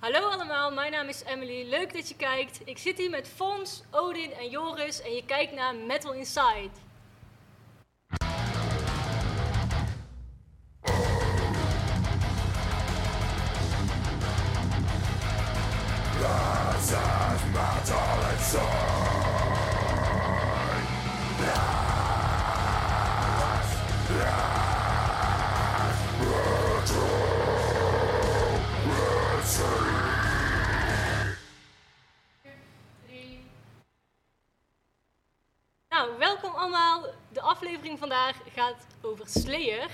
Hallo allemaal, mijn naam is Emily. Leuk dat je kijkt. Ik zit hier met Fons, Odin en Joris en je kijkt naar Metal Inside. Slayer.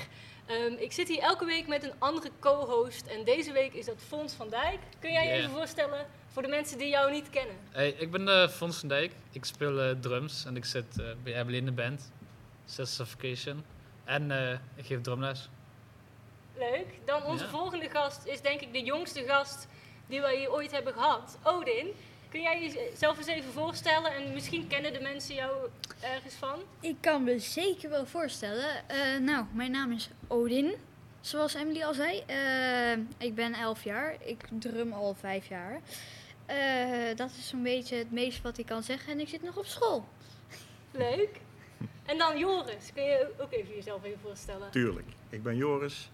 Ehm, ik zit hier elke week met een andere co-host en deze week is dat Fons van Dijk. Kun jij je Yeah. even voorstellen voor de mensen die jou niet kennen? Hey, ik ben eh Fons van Dijk. Ik speel eh, drums en ik zit eh, bij Emily in de band. Suffocation. En eh, ik geef drumles. Leuk. Dan onze volgende gast is denk ik de jongste gast die wij hier ooit hebben gehad. Odin, kun jij jezelf eens even voorstellen en misschien kennen de mensen jou ergens van? Ik kan me zeker wel voorstellen. Eh, nou, mijn naam is Odin, zoals Emily al zei. Eh, ik ben 11 jaar. Ik drum al 5 jaar. Eh, dat is zo'n beetje het meeste wat ik kan zeggen. En ik zit nog op school. Leuk. En dan Joris, kun je ook even jezelf even voorstellen? Tuurlijk. Ik ben Joris,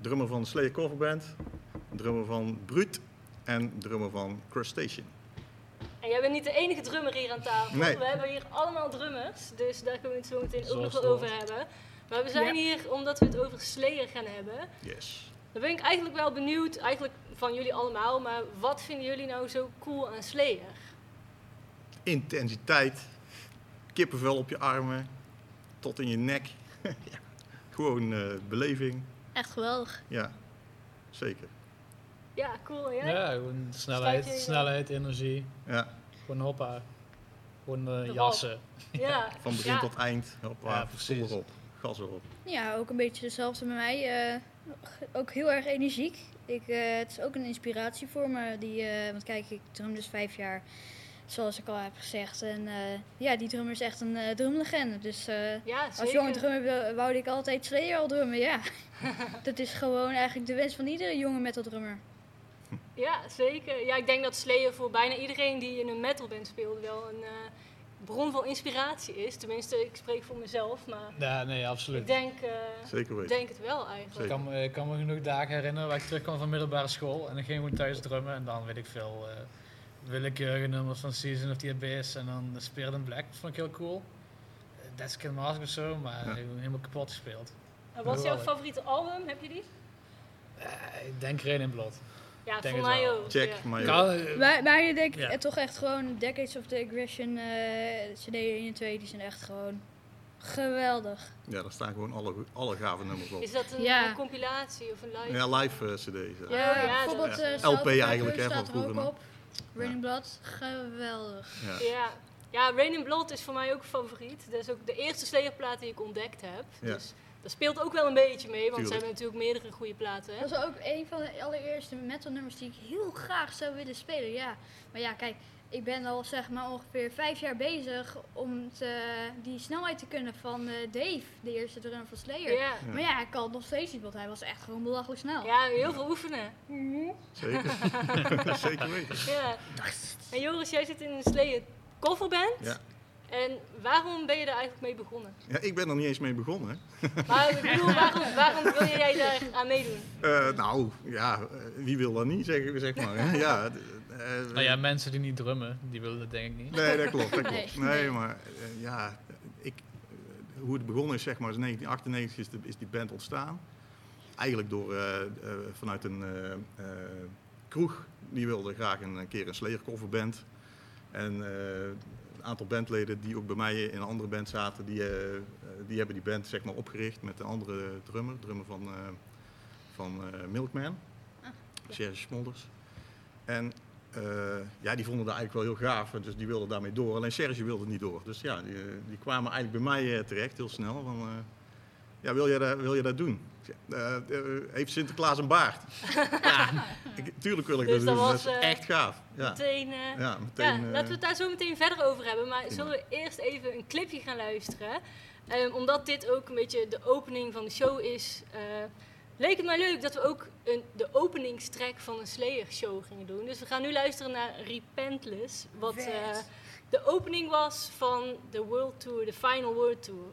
drummer van de Slayer Coverband, drummer van Brut en drummer van Crustacean. En jij bent niet de enige drummer hier aan tafel. Nee. We hebben hier allemaal drummers, dus daar kunnen we het zo meteen ook nog wel over hebben. Maar we zijn Ja. hier omdat we het over Slayer gaan hebben. Yes. Dan ben ik eigenlijk wel benieuwd, eigenlijk van jullie allemaal, maar wat vinden jullie nou zo cool aan Slayer? Intensiteit, kippenvel op je armen, tot in je nek. ja. Gewoon eh, beleving. Echt geweldig. Ja, zeker. Ja, cool. Ja? Ja, gewoon snelheid, snelheid, energie. Ja, Gewoon hoppa. Gewoon eh, jassen. Ja. van begin Ja. tot eind. Hoppa, Ja, erop, gas erop. Ja, ook een beetje hetzelfde met mij. Eh, ook heel erg energiek. Ik, eh, het is ook een inspiratie voor me. Die, eh, want kijk, ik drum dus vijf jaar, zoals ik al heb gezegd. En eh, ja, die drummer is echt een eh, drumlegende. Dus eh, Ja, Als jonge drummer wou ik altijd Slayer al drummen, ja. dat is gewoon eigenlijk de wens van iedere jonge metal drummer. Ja, zeker. Ja, ik denk dat Slayer voor bijna iedereen die in een metalband speelt wel een eh, bron van inspiratie is. Tenminste, ik spreek voor mezelf, maar Ja, nee, ik absoluut. denk, eh, Zeker ik weten. denk het wel eigenlijk. Ik kan, me- ik kan me genoeg dagen herinneren waar ik terugkwam van middelbare school. En dan ging ik gewoon thuis drummen. En dan weet ik veel eh willekeurige nummers van Season of the Abyss. En dan Spirit in Black. Dat vond ik heel cool. Uh, Dead Skin Mask of zo. Maar Ja. helemaal kapot gespeeld. En wat is jouw favoriete album? Heb je die? Eh, ik denk Rain in Blood. Ja, Denk voor het mij wel. ook. Check, ja. maar Kan, Maar, maar je denkt Ja. eh, toch echt gewoon Decades of the Aggression, eh CD 1 en 2, die zijn echt gewoon geweldig. ja, daar staan gewoon alle, alle gave nummers op. Is dat een Ja. eh, compilatie of een live? Ja, live eh, cd's. ja. Ja, ja, bijvoorbeeld dat- eh, LP eigenlijk, hè, staat van er vroeger op. Raining Blood, geweldig. Ja. Ja. ja, Rain in Blood is voor mij ook favoriet. Dat is ook de eerste Slayer-plaat die ik ontdekt heb. Ja. Dus dat speelt ook wel een beetje mee, want ze hebben natuurlijk meerdere goede platen. Hè? Dat is ook een van de allereerste metal nummers die ik heel graag zou willen spelen, ja. Maar ja, kijk, ik ben al zeg maar ongeveer vijf jaar bezig om te, die snelheid te kunnen van eh, Dave, de eerste drummer van Slayer. Ja. Ja. Maar ja, ik kan het nog steeds niet, want hij was echt gewoon belachelijk snel. ja, heel veel oefenen. Zeker. Zeker weten. Ja. En Joris, jij zit in een Slayer coverband. Ja. En waarom ben je daar eigenlijk mee begonnen? Ja, ik ben er niet eens mee begonnen. Maar ik bedoel, waarom, waarom wil jij daar aan meedoen? Eh, nou, ja, eh, wie wil dat niet, zeg, zeg maar. Hè? Ja, eh, nou ja, mensen die niet drummen, die willen dat denk ik niet. Nee, dat klopt, dat Nee, klopt. Nee, maar ja, ik, hoe het begonnen is, zeg maar, is 1998 is, de, is die band ontstaan. Eigenlijk door, eh, eh, vanuit een eh, eh, kroeg, die wilde graag een, keer een Slayer coverband. En eh, aantal bandleden die ook bij mij in een andere band zaten, die, eh, eh, die hebben die band zeg maar opgericht met een andere drummer, drummer van, eh, van Milkman, Ah, ja. Serge Smolders. En ja, die vonden dat eigenlijk wel heel gaaf, dus die wilden daarmee door. Alleen Serge wilde niet door. Dus ja, die, die kwamen eigenlijk bij mij terecht, heel snel. Van, ja, wil je dat, wil je dat doen? "Eh, eh, heeft Sinterklaas een baard? ja, ik, tuurlijk wil ik Dus dat dat doen. was, dat is eh, echt gaaf. Ja, Meteen, ja meteen. ja, eh, laten we het daar zo meteen verder over hebben. Maar prima. zullen we eerst even een clipje gaan luisteren? Ehm, omdat dit ook een beetje de opening van de show is. eh, leek het mij leuk dat we ook een, de openingstrack van een Slayer show gingen doen. Dus we gaan nu luisteren naar Repentless, wat eh, de opening was van de World Tour, de Final World Tour.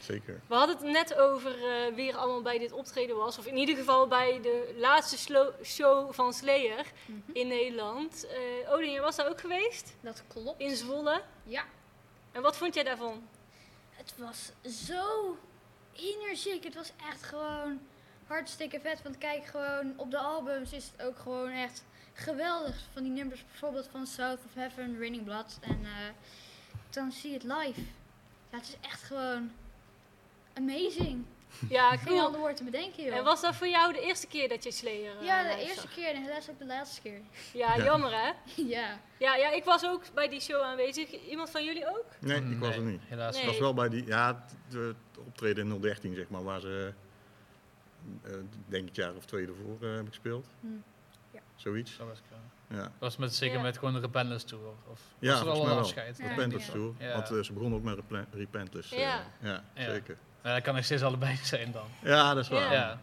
Zeker. We hadden het net over eh, wie er allemaal bij dit optreden was. Of in ieder geval bij de laatste show van Slayer Mhm. in Nederland. Eh Odin, jij was daar ook geweest? Dat klopt. In Zwolle. Ja. En wat vond jij daarvan? Het was zo energiek. Het was echt gewoon hartstikke vet. Want kijk, gewoon op de albums is het ook gewoon echt geweldig. Van die nummers bijvoorbeeld van South of Heaven, Raining Blood. En eh, dan zie je het live. Ja, het is echt gewoon amazing. Ja, Geen cool. ander woord te bedenken, joh. En was dat voor jou de eerste keer dat je Slayer eh, Ja, de eerste zag? keer en helaas ook de laatste keer. Ja, Ja. jammer hè? ja. Ja, ja, ik was ook bij die show aanwezig. Iemand van jullie ook? Nee, ik was er niet. Helaas. Nee. Ik was wel bij die, ja, het, het optreden in 013, zeg maar, waar ze, eh, denk ik, jaar of twee ervoor eh, hebben gespeeld. Hm. Ja. Zoiets. Dat was, ik, eh, Ja, was met, zeker Ja. met gewoon de Repentance Tour. Of Ja, was er al een wel. afscheid? Ja, Repentless ja. Tour. Ja. Want eh, ze begonnen ook met Repentless. eh, Ja. ja, Ja. zeker. Ja, dat kan nog steeds allebei zijn dan. Ja, dat is waar. Ja. Ja.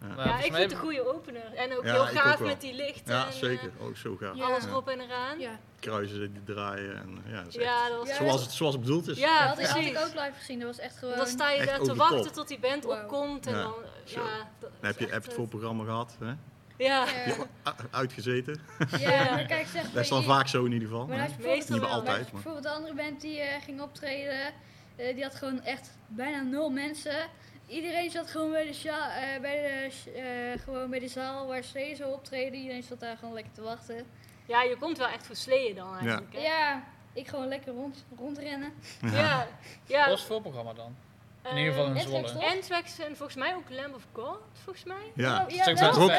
Ja. Maar ja, volgens ik vind het een goede opener. En ook Ja, heel gaaf ook met die lichten Ja, en zeker. eh, Ook zo gaaf. Ja. alles erop en eraan. Ja, Kruisen die draaien. En, ja, dat is Ja, echt dat was Ja, zoals, het, zoals het bedoeld is. Ja, dat had ik, had precies. ik ook live gezien. Dat was echt gewoon... Dan sta je Echt daar te wachten tot die band Wow. opkomt. En Ja, dan, ja, dat Dan is heb je, echt, heb je het eh, voorprogramma gehad. Hè? Ja, Ja, Uitgezeten. ja, maar kijk, zeg Dat is dan vaak zo in ieder geval. Maar hè? als je bijvoorbeeld, Meestal Niet bij altijd, maar... bijvoorbeeld de andere band die eh, ging optreden, eh, die had gewoon echt bijna nul mensen. Iedereen zat gewoon bij de, eh, bij de, eh, gewoon bij de zaal waar ze zo optreden. Iedereen zat daar gewoon lekker te wachten. ja, je komt wel echt voor sleeën dan eigenlijk. hè? Ja, ik gewoon lekker rond, rondrennen. ja. ja. Wat was het voorprogramma dan? In ieder geval in Anthrax Zwolle. Anthrax en volgens mij ook Lamb of God, volgens mij. Ja. Oh, ja, zijn toch ook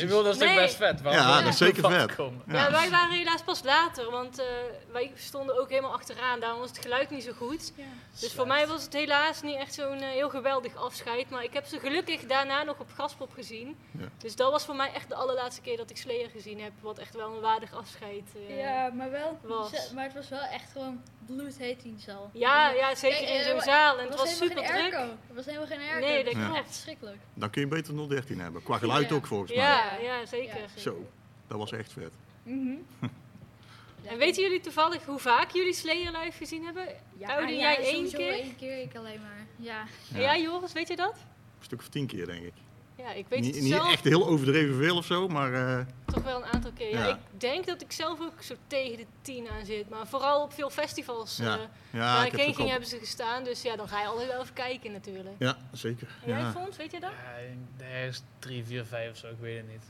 Ik wil dat Nee. best vet. Ja, je dat is er zeker vet. komen? Ja, Ja. wij waren helaas pas later, want eh, wij stonden ook helemaal achteraan. Daarom was het geluid niet zo goed. Ja. Dus voor mij was het helaas niet echt zo'n eh, heel geweldig afscheid. Maar ik heb ze gelukkig daarna nog op Gaspop gezien. Ja. Dus dat was voor mij echt de allerlaatste keer dat ik Slayer gezien heb. Wat echt wel een waardig afscheid eh, Ja, maar wel. was. Maar het was wel echt gewoon bloedheet in zaal. Ja, ja, zeker Kijk, in eh, zo'n wa- En het was helemaal super geen druk. airco. Er was helemaal geen airco. Nee, dat was klopt. echt verschrikkelijk. Dan kun je beter 013 hebben. Qua geluid Ja. ook volgens mij. Ja, ja, zeker. Ja, Zo, dat was echt vet. Mhm. En weten jullie toevallig hoe vaak jullie Slayer live gezien hebben? Ja, Oude, ja, jij één keer? één keer, ik alleen maar. Ja. En jij Joris, weet je dat? Een stuk of tien keer denk ik. Ja, ik weet Niet, het niet zelf echt heel overdreven veel of zo, maar eh, toch wel een aantal keer. Ja. Ja. ik denk dat ik zelf ook zo tegen de tien aan zit. Maar vooral op veel festivals Ja, eh, ja, waar ik heen ging hebben ze gestaan. Dus ja, dan ga je altijd wel even kijken natuurlijk. Ja, zeker. En jij Ja. Fons, weet je dat? Ja, is 3, 4, 5 of zo, ik weet het niet.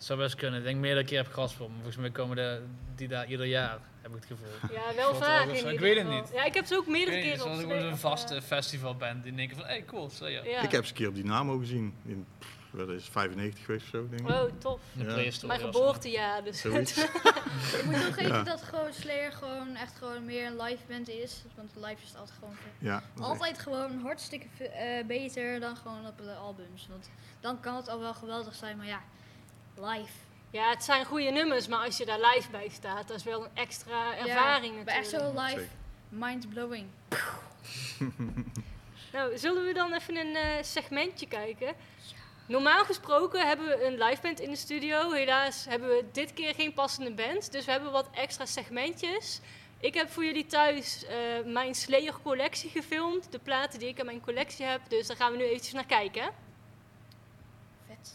Het zou best kunnen. Ik denk meerdere keer heb Gaspop, maar volgens mij komen de, die daar ieder jaar, heb ik het gevoel. Ja, wel vaak in ik weet het niet. Ja, ik heb ze ook Ik meerdere keren op zoals een vaste festivalband die denken van, hé hey, cool, zo ja. ja. Ik heb ze een keer op Dynamo gezien. In, pff, wat is het, 95 geweest of zo, denk ik. Oh, tof. De Ja. Mijn geboortejaar. Dus. Ik moet ook even Ja. dat gewoon Slayer gewoon echt gewoon meer een live band is. Want live is het altijd gewoon. Ja, dat is echt- Altijd gewoon hartstikke eh, beter dan gewoon op de albums. Want dan kan het al wel geweldig zijn, maar ja, live. ja, het zijn goede nummers, maar als je daar live bij staat, dat is wel een extra ervaring Ja, maar echt natuurlijk. zo live, mind-blowing. Nou, zullen we dan even een eh, segmentje kijken? Normaal gesproken hebben we een live band in de studio. Helaas hebben we dit keer geen passende band. Dus we hebben wat extra segmentjes. Ik heb voor jullie thuis eh, mijn Slayer collectie gefilmd. De platen die ik in mijn collectie heb. Dus daar gaan we nu eventjes naar kijken. Vet.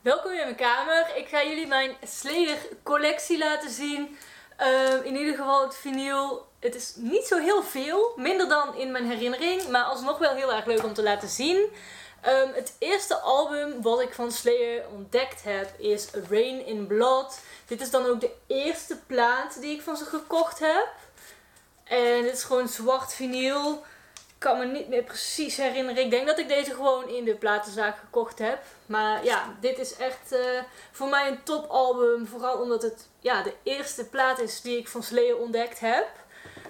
Welkom in mijn kamer. Ik ga jullie mijn Slayer collectie laten zien. Ehm, in ieder geval het vinyl. Het is niet zo heel veel, minder dan in mijn herinnering, maar alsnog wel heel erg leuk om te laten zien. Ehm, het eerste album wat ik van Slayer ontdekt heb is Rain in Blood. Dit is dan ook de eerste plaat die ik van ze gekocht heb. En dit is gewoon zwart vinyl. Ik kan me niet meer precies herinneren. Ik denk dat ik deze gewoon in de platenzaak gekocht heb. Maar ja, dit is echt eh, voor mij een topalbum. Vooral omdat het ja, de eerste plaat is die ik van Slayer ontdekt heb.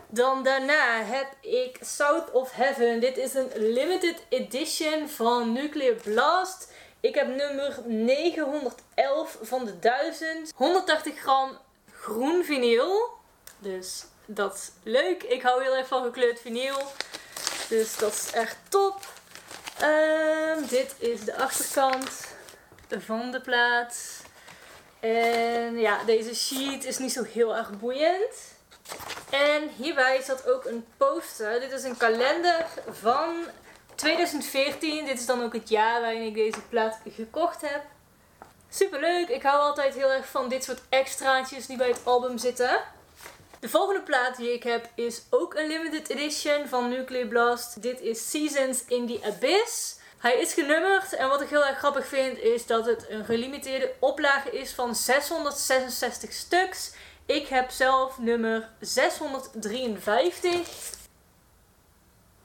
Dan daarna heb ik South of Heaven. Dit is een limited edition van Nuclear Blast. Ik heb nummer 911 van de 1000. 180 gram groen vinyl. Dus dat is leuk. Ik hou heel erg van gekleurd vinyl. Dus dat is echt top. Ehm, dit is de achterkant van de plaat. En ja, deze sheet is niet zo heel erg boeiend. En hierbij zat ook een poster. Dit is een kalender van 2014. Dit is dan ook het jaar waarin ik deze plaat gekocht heb. Superleuk. Ik hou altijd heel erg van dit soort extraatjes die bij het album zitten. De volgende plaat die ik heb is ook een limited edition van Nuclear Blast. Dit is Seasons in the Abyss. Hij is genummerd en wat ik heel erg grappig vind is dat het een gelimiteerde oplage is van 666 stuks. Ik heb zelf nummer 653.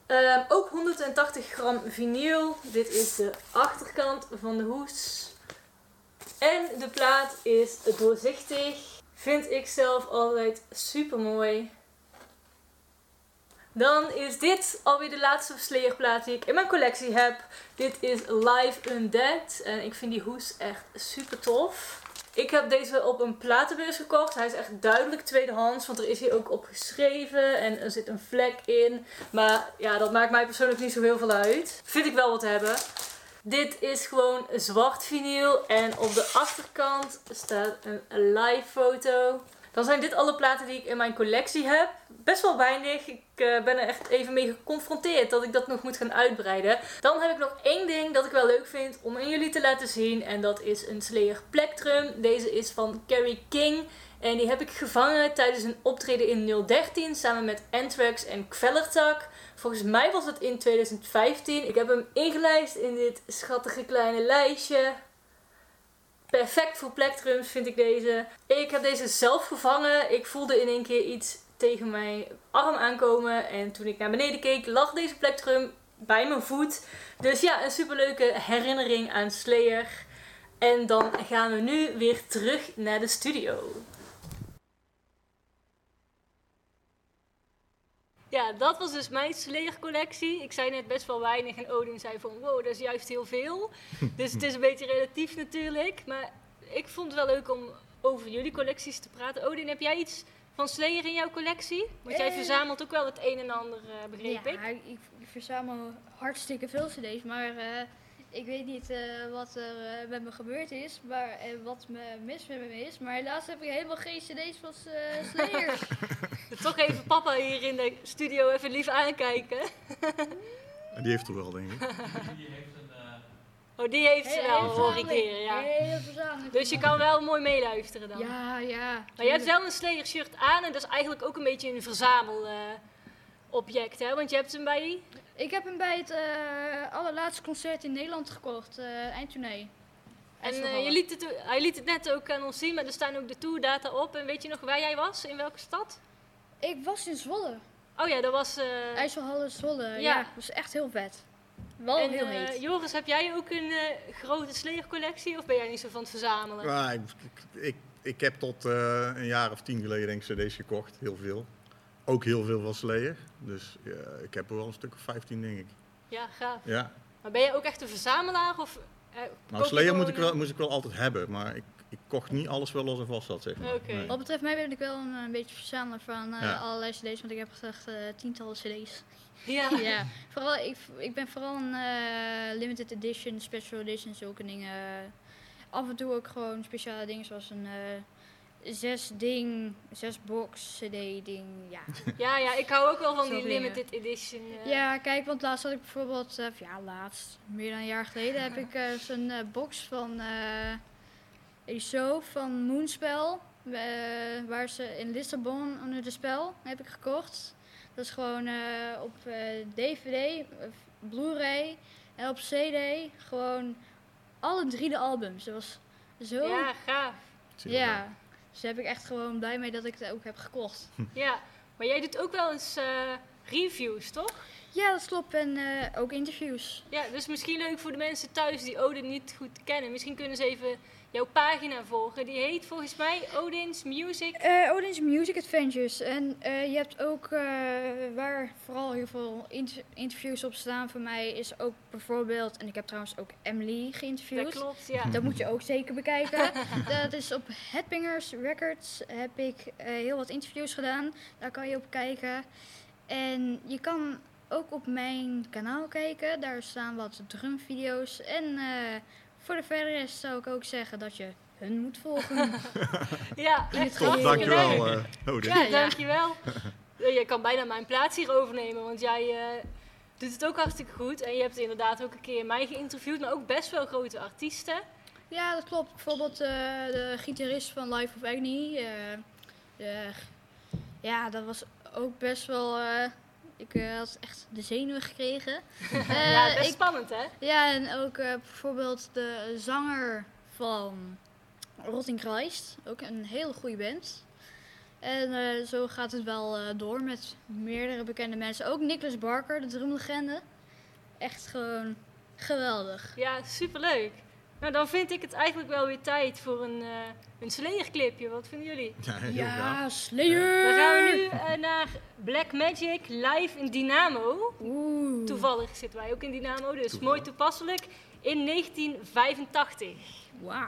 Ehm, ook 180 gram vinyl. Dit is de achterkant van de hoes. En de plaat is doorzichtig. Vind ik zelf altijd super mooi. Dan is dit alweer de laatste Slayer-plaat die ik in mijn collectie heb. Dit is Live Undead. En ik vind die hoes echt super tof. Ik heb deze op een platenbeurs gekocht. Hij is echt duidelijk tweedehands, want er is hier ook op geschreven en er zit een vlek in. Maar ja, dat maakt mij persoonlijk niet zo heel veel uit. Vind ik wel wat hebben. Dit is gewoon zwart vinyl en op de achterkant staat een live foto. Dan zijn dit alle platen die ik in mijn collectie heb. Best wel weinig. Ik uh, ben er echt even mee geconfronteerd dat ik dat nog moet gaan uitbreiden. Dan heb ik nog één ding dat ik wel leuk vind om aan jullie te laten zien. En dat is een Slayer Plectrum. Deze is van Carrie King. En die heb ik gevangen tijdens een optreden in 013 samen met Anthrax en Quellertak. Volgens mij was het in 2015. Ik heb hem ingelijst in dit schattige kleine lijstje. Perfect voor plectrums vind ik deze. Ik heb deze zelf gevangen. Ik voelde in één keer iets tegen mijn arm aankomen. En toen ik naar beneden keek, lag deze plektrum bij mijn voet. Dus ja, een superleuke herinnering aan Slayer. En dan gaan we nu weer terug naar de studio. Ja, dat was dus mijn Slayer-collectie. Ik zei net best wel weinig en Odin zei van wow, dat is juist heel veel. dus het is een beetje relatief natuurlijk. Maar ik vond het wel leuk om over jullie collecties te praten. Odin, heb jij iets van Slayer in jouw collectie? Want jij Eh. verzamelt ook wel het een en ander, eh, begreep ik. Ja, ik, ik verzamel hartstikke veel cd's, maar eh, ik weet niet eh, wat er eh, met me gebeurd is, maar, en wat me mis met me is. Maar helaas heb ik helemaal geen cd's van eh, Slayer. Toch even papa hier in de studio even lief aankijken. En die heeft er wel, denk ik. Oh, die heeft ze wel, hoor ik hier, ja. Verzameling. Dus je kan wel mooi meeluisteren dan. Ja, ja. Maar je hebt wel een Slayer shirt aan en dat is eigenlijk ook een beetje een verzamel eh, object, hè? Want je hebt hem bij... Ik heb hem bij het eh, allerlaatste concert in Nederland gekocht, eh eindtournee. En eh, je liet het, hij liet het net ook aan ons zien, maar er staan ook de tourdata op. En weet je nog waar jij was? In welke stad? Ik was in Zwolle. Oh ja, dat was... eh, IJsselhallen Zwolle. Ja. Ja. dat was echt heel vet. Wel en, heel eh, heet. Joris, heb jij ook een eh, grote Slayer collectie of ben jij niet zo van het verzamelen? Maar ik, ik, ik, heb tot eh, een jaar of tien geleden denk ik cd's gekocht. Heel veel. Ook heel veel van. Dus ja, ik heb er wel een stuk of 15 denk ik. Ja, gaaf. Ja. Maar ben je ook echt een verzamelaar of... eh, Nou, Slayer moet ik, wel, moest ik wel altijd hebben. Maar ik, ik kocht niet alles wel los en vast zat, zeg maar. Nee. Wat betreft mij ben ik wel een, een beetje verzamelaar van eh, Ja. allerlei cd's, want ik heb gezegd eh, tientallen cd's. Ja. ja, vooral, ik, ik ben vooral een eh, limited edition, special edition, zulke dingen. Af en toe ook gewoon speciale dingen zoals een eh, zes ding, zes box cd ding, ja. Ja, ja, ik hou ook wel van die dingen. limited edition. eh. Ja, kijk, want laatst had ik bijvoorbeeld, eh, ja laatst, meer dan een jaar geleden, heb ik eh, zo'n box van eh ESO van Moonspell, eh, waar ze in Lissabon onder de spel, heb ik gekocht. Dat is gewoon eh, op eh, DVD, of Blu-ray en op CD gewoon alle drie de albums. Dat was zo, ja, gaaf. Ja. Dus daar heb ik echt gewoon blij mee dat ik het ook heb gekocht. Ja, maar jij doet ook wel eens eh, reviews, toch? Ja, dat klopt. En eh, ook interviews. Ja, dus misschien leuk voor de mensen thuis die Odin niet goed kennen. Misschien kunnen ze even jouw pagina volgen. Die heet volgens mij Odin's Music. Eh Odin's Music Adventures. En eh, je hebt ook, eh, waar vooral heel veel inter- interviews op staan van mij, is ook bijvoorbeeld, en ik heb trouwens ook Emily Dat geïnterviewd. klopt, ja. Dat moet je ook zeker bekijken. dat is op Headbangers Records heb ik heel wat interviews gedaan. Daar kan je op kijken. En je kan ook op mijn kanaal kijken. Daar staan wat drumvideo's. En voor de verder rest zou ik ook zeggen dat je hun moet volgen. Ja, echt. Top, dankjewel. Odin. Ja, ja. Dankjewel. Je kan bijna mijn plaats hier overnemen, want jij eh, doet het ook hartstikke goed. En je hebt inderdaad ook een keer mij geïnterviewd, maar ook best wel grote artiesten. Ja, dat klopt. Bijvoorbeeld eh, de gitarist van Life of Agony. eh, de- ja, dat was ook best wel... ik eh, had echt de zenuwen gekregen. Eh, ja, best ik, spannend hè? ja, en ook eh, bijvoorbeeld de zanger van Rotting Christ. Ook een hele goede band. En zo gaat het wel door met meerdere bekende mensen. Ook Nicholas Barker, de drumlegende. Echt gewoon geweldig. Ja, superleuk. Nou, dan vind ik het eigenlijk wel weer tijd voor een, eh een Slayer-clipje. Wat vinden jullie? Ja, Ja. Slayer! Dan gaan we nu eh, naar Black Magic live in Dynamo. Oeh. Toevallig zitten wij ook in Dynamo, dus Toevallig. mooi toepasselijk. In 1985. Wauw.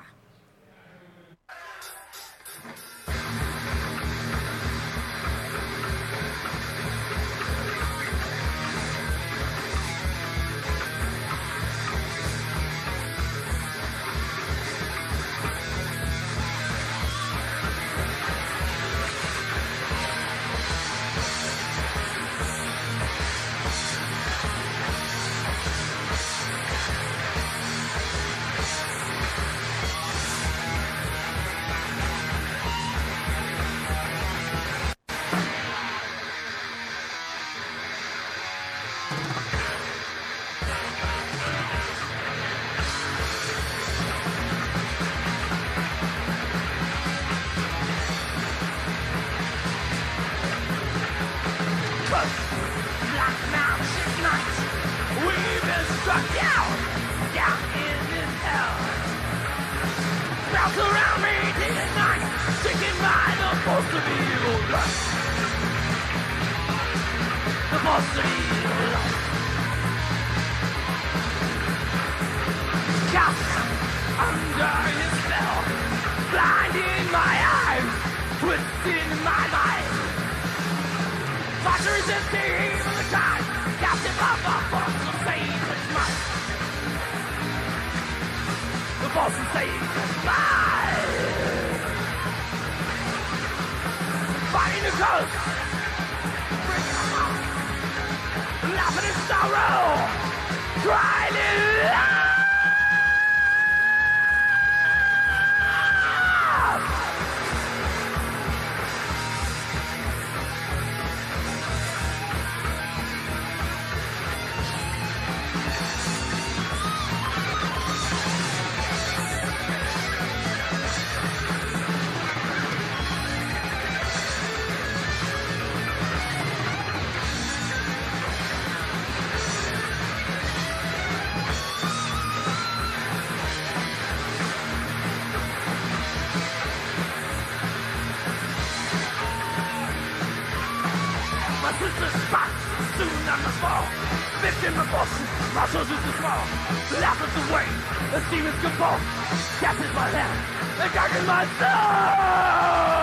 In sorrow, crying in love. The demons convulse. Death is my hand, and darkens my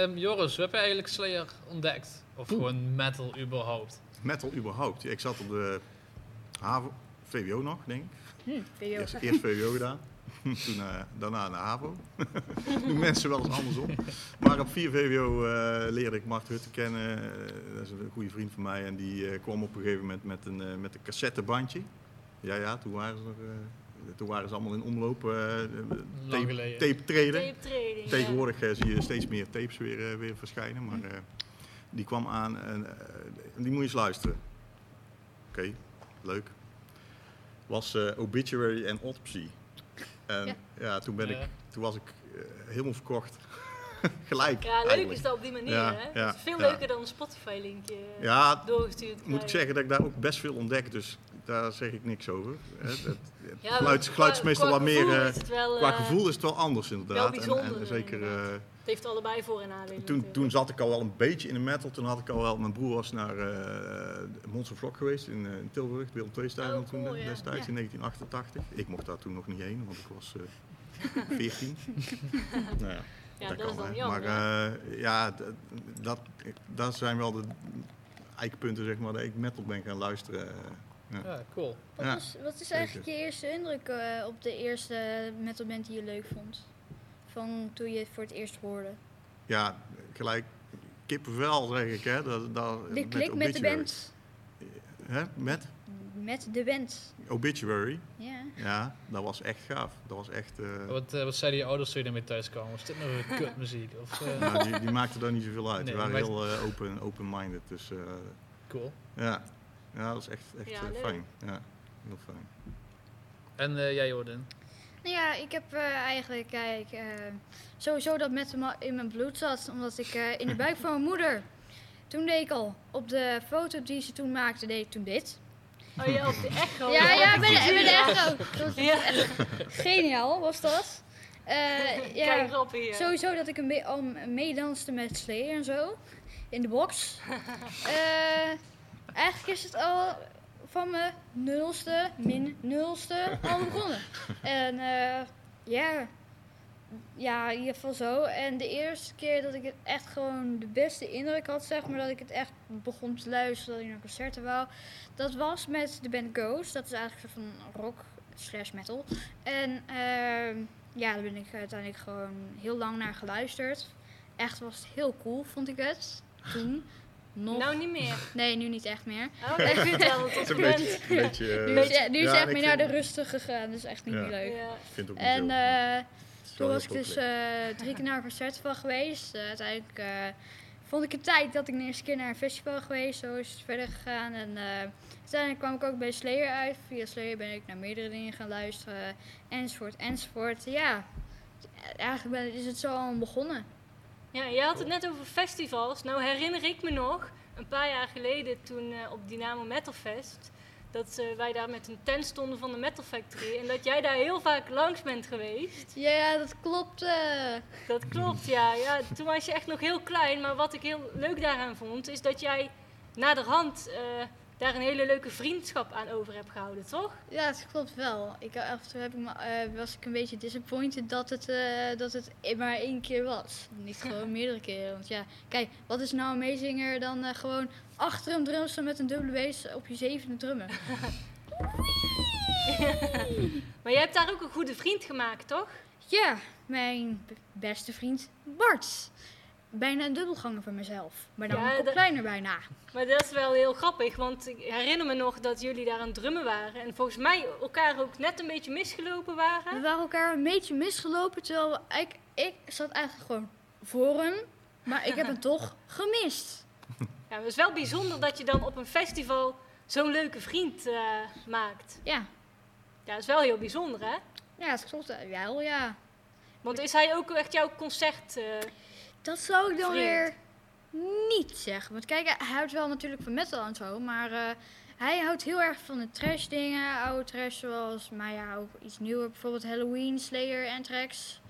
Ehm, Joris, hoe heb je eigenlijk Slayer ontdekt? Of gewoon metal überhaupt? Metal überhaupt. Ik zat op de HAVO, VWO nog, denk ik. Hm, video. Eerst, eerst VWO gedaan. Toen, eh, daarna naar HAVO. Doen mensen wel eens andersom. Maar op 4 VWO eh, leerde ik Mart Hutte kennen. Eh, dat is een goede vriend van mij. En die eh, kwam op een gegeven moment met een, eh, met een cassettebandje. Ja, ja, toen waren ze, er, eh, toen waren ze allemaal in omloop. eh, tape, tape treden. Tape trading. ja. Tegenwoordig eh, zie je steeds meer tapes weer, eh, weer verschijnen. Maar eh, die kwam aan en eh, die moet je eens luisteren. Oké, leuk. Was eh, Obituary en Autopsy. En Ja. ja, toen, ben Ja. ik, toen was ik eh, helemaal verkocht. Gelijk. Ja, leuk eigenlijk. is dat op die manier, Ja, hè? ja, Het is veel ja. leuker dan een Spotify-linkje Ja, doorgestuurd moet ik zeggen dat ik daar ook best veel ontdek, dus daar zeg ik niks over. Hè, Het, het Ja, geluid, is meestal qua wat meer... gevoel eh, wel, qua eh, gevoel is het wel anders inderdaad. bijzonder, en, en zeker... inderdaad. eh, Het heeft allebei voor- en nadelen. toen, toen zat ik al wel een beetje in de metal. Toen had ik al wel... Mijn broer was naar eh Monster Vlok geweest in, in Tilburg. Willem II Stadion Oh, toen cool, de- ja. destijds Ja. in 1988. Ik mocht daar toen nog niet heen, want ik was eh 14. nou ja, Ja, dat, dat is dan jammer. Maar eh, ja, d- dat, dat zijn wel de eikpunten zeg maar, dat ik metal ben gaan luisteren. Eh. Ja, cool. Wat, Ja, is, wat is eigenlijk je eerste indruk eh, op de eerste metalband die je leuk vond? Van toen je het voor het eerst hoorde. Ja, gelijk kippenvel zeg ik. Hè, dat, dat, De klik met de Obituary. band. Hè, met Met de band. Obituary. Ja. Ja, dat was echt gaaf. Dat was echt... eh, Wat, eh, wat zeiden je ouders toen je ermee thuis kwam? Was dit nou weer kutmuziek? Of, eh, nou, die, die maakten daar niet zoveel uit. Nee, die waren maar- heel eh, open, open-minded. Dus eh, cool. ja. Ja, dat is echt, echt Ja, eh, fijn. Ja, heel fijn. En eh, jij Jordan? Nou ja, ik heb eh, eigenlijk kijk, eh, sowieso dat met hem in mijn bloed zat. Omdat ik eh, in de buik van mijn moeder. Toen deed ik al. Op de foto die ze toen maakte, deed ik toen dit. Oh ja, op de echo. Ja, ja, bij de, bij de Ja. echo. Dat was Ja. echt geniaal, was dat. Eh, Kijk ja, grappig hier. sowieso dat ik een be- al meedanste met Slayer en zo. In de box. Eh, eigenlijk is het al van mijn nulste, min nulste, al begonnen. En eh, ja, ja, in ieder geval zo. En de eerste keer dat ik het echt gewoon de beste indruk had, zeg maar, dat ik het echt begon te luisteren, dat ik naar concerten wou, dat was met de band Ghost. Dat is eigenlijk een soort van rock slash metal. En ehm, ja, daar ben ik uiteindelijk gewoon heel lang naar geluisterd. Echt was het heel cool, vond ik het. Toen. Nog. Nou, niet meer. Nee, nu niet echt meer. Oh, ik vind het wel Het tot is een beetje... Een beetje eh, Nu is, ja, nu is ja, het echt meer naar de vind- rustig gegaan. Dus echt niet Ja. meer leuk. Ja. Ik vind het ook niet En eh, is toen was ik dus eh, drie keer naar een festival geweest. Eh, uiteindelijk eh, vond ik het tijd dat ik de eerste keer naar een festival geweest. Zo is het verder gegaan. En eh, uiteindelijk kwam ik ook bij Slayer uit. Via Slayer ben ik naar meerdere dingen gaan luisteren. Enzovoort, enzovoort. Ja, eigenlijk ben, is het zo al begonnen. Ja, je had het net over festivals. Nou herinner ik me nog, een paar jaar geleden toen eh, op Dynamo Metal Fest, dat eh, wij daar met een tent stonden van de Metal Factory en dat jij daar heel vaak langs bent geweest. Ja, dat klopt. eh. Dat klopt, ja. ja. Toen was je echt nog heel klein, maar wat ik heel leuk daaraan vond, is dat jij naderhand daar een hele leuke vriendschap aan over hebt gehouden, toch? Ja, het klopt wel. Ik, af en toe heb ik me, eh, was ik een beetje disappointed dat het, eh, dat het maar één keer was. Niet gewoon meerdere keren. Want ja, kijk, wat is nou een meezinger dan eh, gewoon achter een drumstel met een dubbele bass op je zevende drummen? Maar jij hebt daar ook een goede vriend gemaakt, toch? Ja, mijn beste vriend Bart. Bijna een dubbelganger van mezelf. Maar dan Ja, dat- kleiner bijna. Maar dat is wel heel grappig, want ik herinner me nog dat jullie daar aan het drummen waren. En volgens mij elkaar ook net een beetje misgelopen We waren. waren elkaar een beetje misgelopen, terwijl ik, ik zat eigenlijk gewoon voor hem. Maar ik heb hem toch gemist. Ja, het is wel bijzonder dat je dan op een festival zo'n leuke vriend eh, maakt. Ja, Ja, dat is wel heel bijzonder, hè? ja, dat klopt eh, wel, ja. Want is hij ook echt jouw concert... eh, Dat zou ik dan weer niet zeggen. Want kijk, hij houdt wel natuurlijk van metal en zo, maar eh, hij houdt heel erg van de trash dingen. Oude trash zoals, maar ja, ook iets nieuwer. Bijvoorbeeld Halloween, Slayer, Anthrax.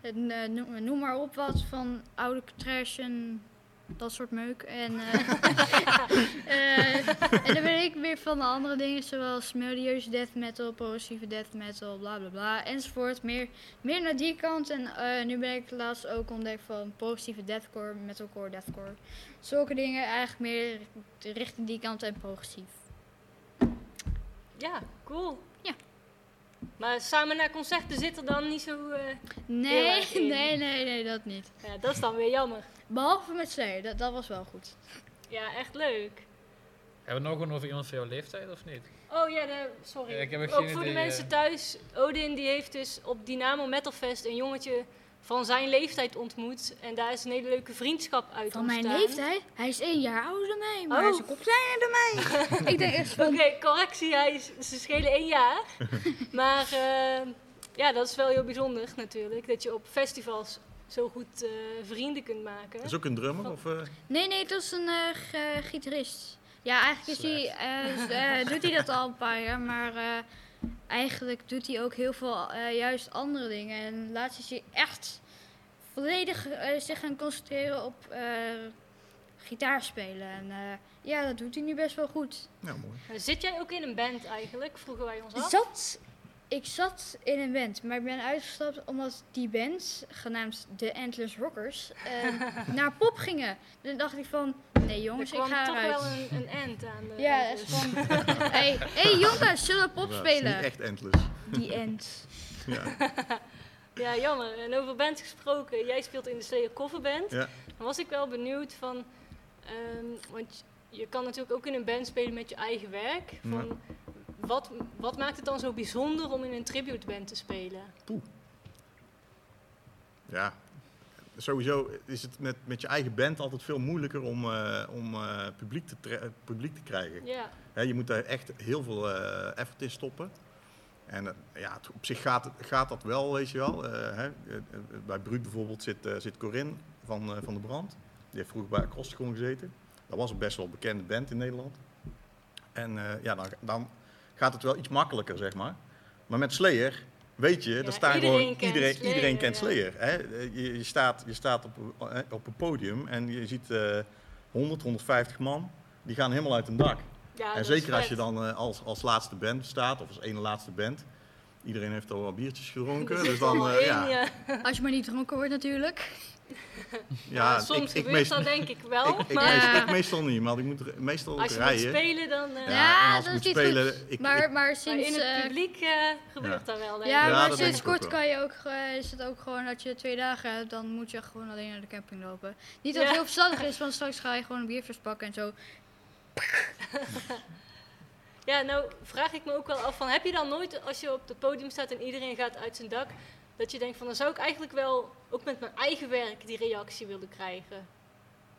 En, eh, noem, noem maar op wat van oude trash en dat soort meuk. En, eh, eh, en dan ben ik weer van de andere dingen zoals melodieuze death metal, progressieve death metal, bla bla bla, enzovoort. Meer, meer naar die kant. En eh, nu ben ik laatst ook ontdekt van progressieve deathcore, metalcore, deathcore. Zulke dingen eigenlijk meer richting die kant en progressief. ja, cool. Ja. Maar samen naar concerten zit er dan niet zo... Nee, nee, nee, nee, dat niet. ja, dat is dan weer jammer. Behalve met Slayer, dat, dat was wel goed. Ja, echt leuk. Hebben we het nog gewoon over iemand van jouw leeftijd of niet? Oh ja, de, sorry. Ja, ik heb ook geen voor de mensen eh. thuis. Odin die heeft dus op Dynamo Metal Fest een jongetje van zijn leeftijd ontmoet. En daar is een hele leuke vriendschap uit Van mijn leeftijd? Hij is één jaar ouder dan mij, maar Oh. hij is een kop kleiner dan mij. ik denk echt Oké, correctie. Hij is, ze schelen één jaar. maar eh, ja, dat is wel heel bijzonder natuurlijk. Dat je op festivals zo goed eh, vrienden kunt maken. Is ook een drummer? Of, eh, Nee, nee, dat is een eh, g- gitarist. Ja, eigenlijk is hij, eh, s- eh, doet hij dat al een paar jaar, maar eh, eigenlijk doet hij ook heel veel eh, juist andere dingen. En laatst is hij echt volledig zich gaan concentreren op eh gitaar spelen. En eh, ja, dat doet hij nu best wel goed. nou, mooi. Nou, Zit jij ook in een band eigenlijk? Vroegen wij ons af. Zat, ik zat in een band, maar ik ben uitgestapt omdat die band, genaamd de Endless Rockers, eh, naar pop gingen. Toen dacht ik van, nee Er jongens, ik kwam ga toch eruit. wel een, een end aan de Ja, dus. echt van. hey, hey jongens, zullen we pop Ja, het is spelen? niet echt endless. Die end. Ja. Ja, jammer. En over bands gesproken, jij speelt in de Slayer coverband. Ja. Dan was ik wel benieuwd van, ehm, want je kan natuurlijk ook in een band spelen met je eigen werk. Van, wat, wat maakt het dan zo bijzonder om in een tributeband te spelen? ja, sowieso is het met, met je eigen band altijd veel moeilijker om, eh, om eh, publiek, te publiek te krijgen. Ja, je moet daar echt heel veel eh, effort in stoppen. En ja, het- op zich gaat, gaat dat wel, weet je wel. Hè, bij Bruut bijvoorbeeld zit, zit Corinne van, van de Brand. Die heeft vroeger bij Acrostigon gezeten. Dat was een best wel bekende band in Nederland. En ja, dan, dan gaat het wel iets makkelijker, zeg maar. Maar met Slayer, weet je, Ja, daar staan iedereen gewoon, kent iedereen, Slayer, iedereen kent ja. Slayer. Hè? Je, je staat, je staat op, eh, op een podium en je ziet eh 100, 150 man. Die gaan helemaal uit hun dak. ja En zeker als je dan eh, als, als laatste band staat, of als ene laatste band. Iedereen heeft al wat biertjes gedronken. Dus dan, eh, ja. Als je maar niet dronken wordt natuurlijk. Ja, soms ik, ik, gebeurt meest, dat denk ik wel. ik, ik, maar meest- Ja. ik meestal niet, maar ik moet meestal ook als je moet rijden. spelen, dan... eh, Ja, Ja, en als dat is moet niet spelen, goed. ik, Maar, maar maar sinds. in het publiek eh, gebeurt Ja. dat wel, denk ja, ik. Ja, maar sinds kort kan je ook, is het ook gewoon dat je twee dagen hebt, dan moet je gewoon alleen naar de camping lopen. Niet dat het Ja. heel verstandig is, want straks ga je gewoon een biertjes pakken en zo. Ja, nou vraag ik me ook wel af van, heb je dan nooit als je op het podium staat en iedereen gaat uit zijn dak, dat je denkt van, dan zou ik eigenlijk wel ook met mijn eigen werk die reactie willen krijgen?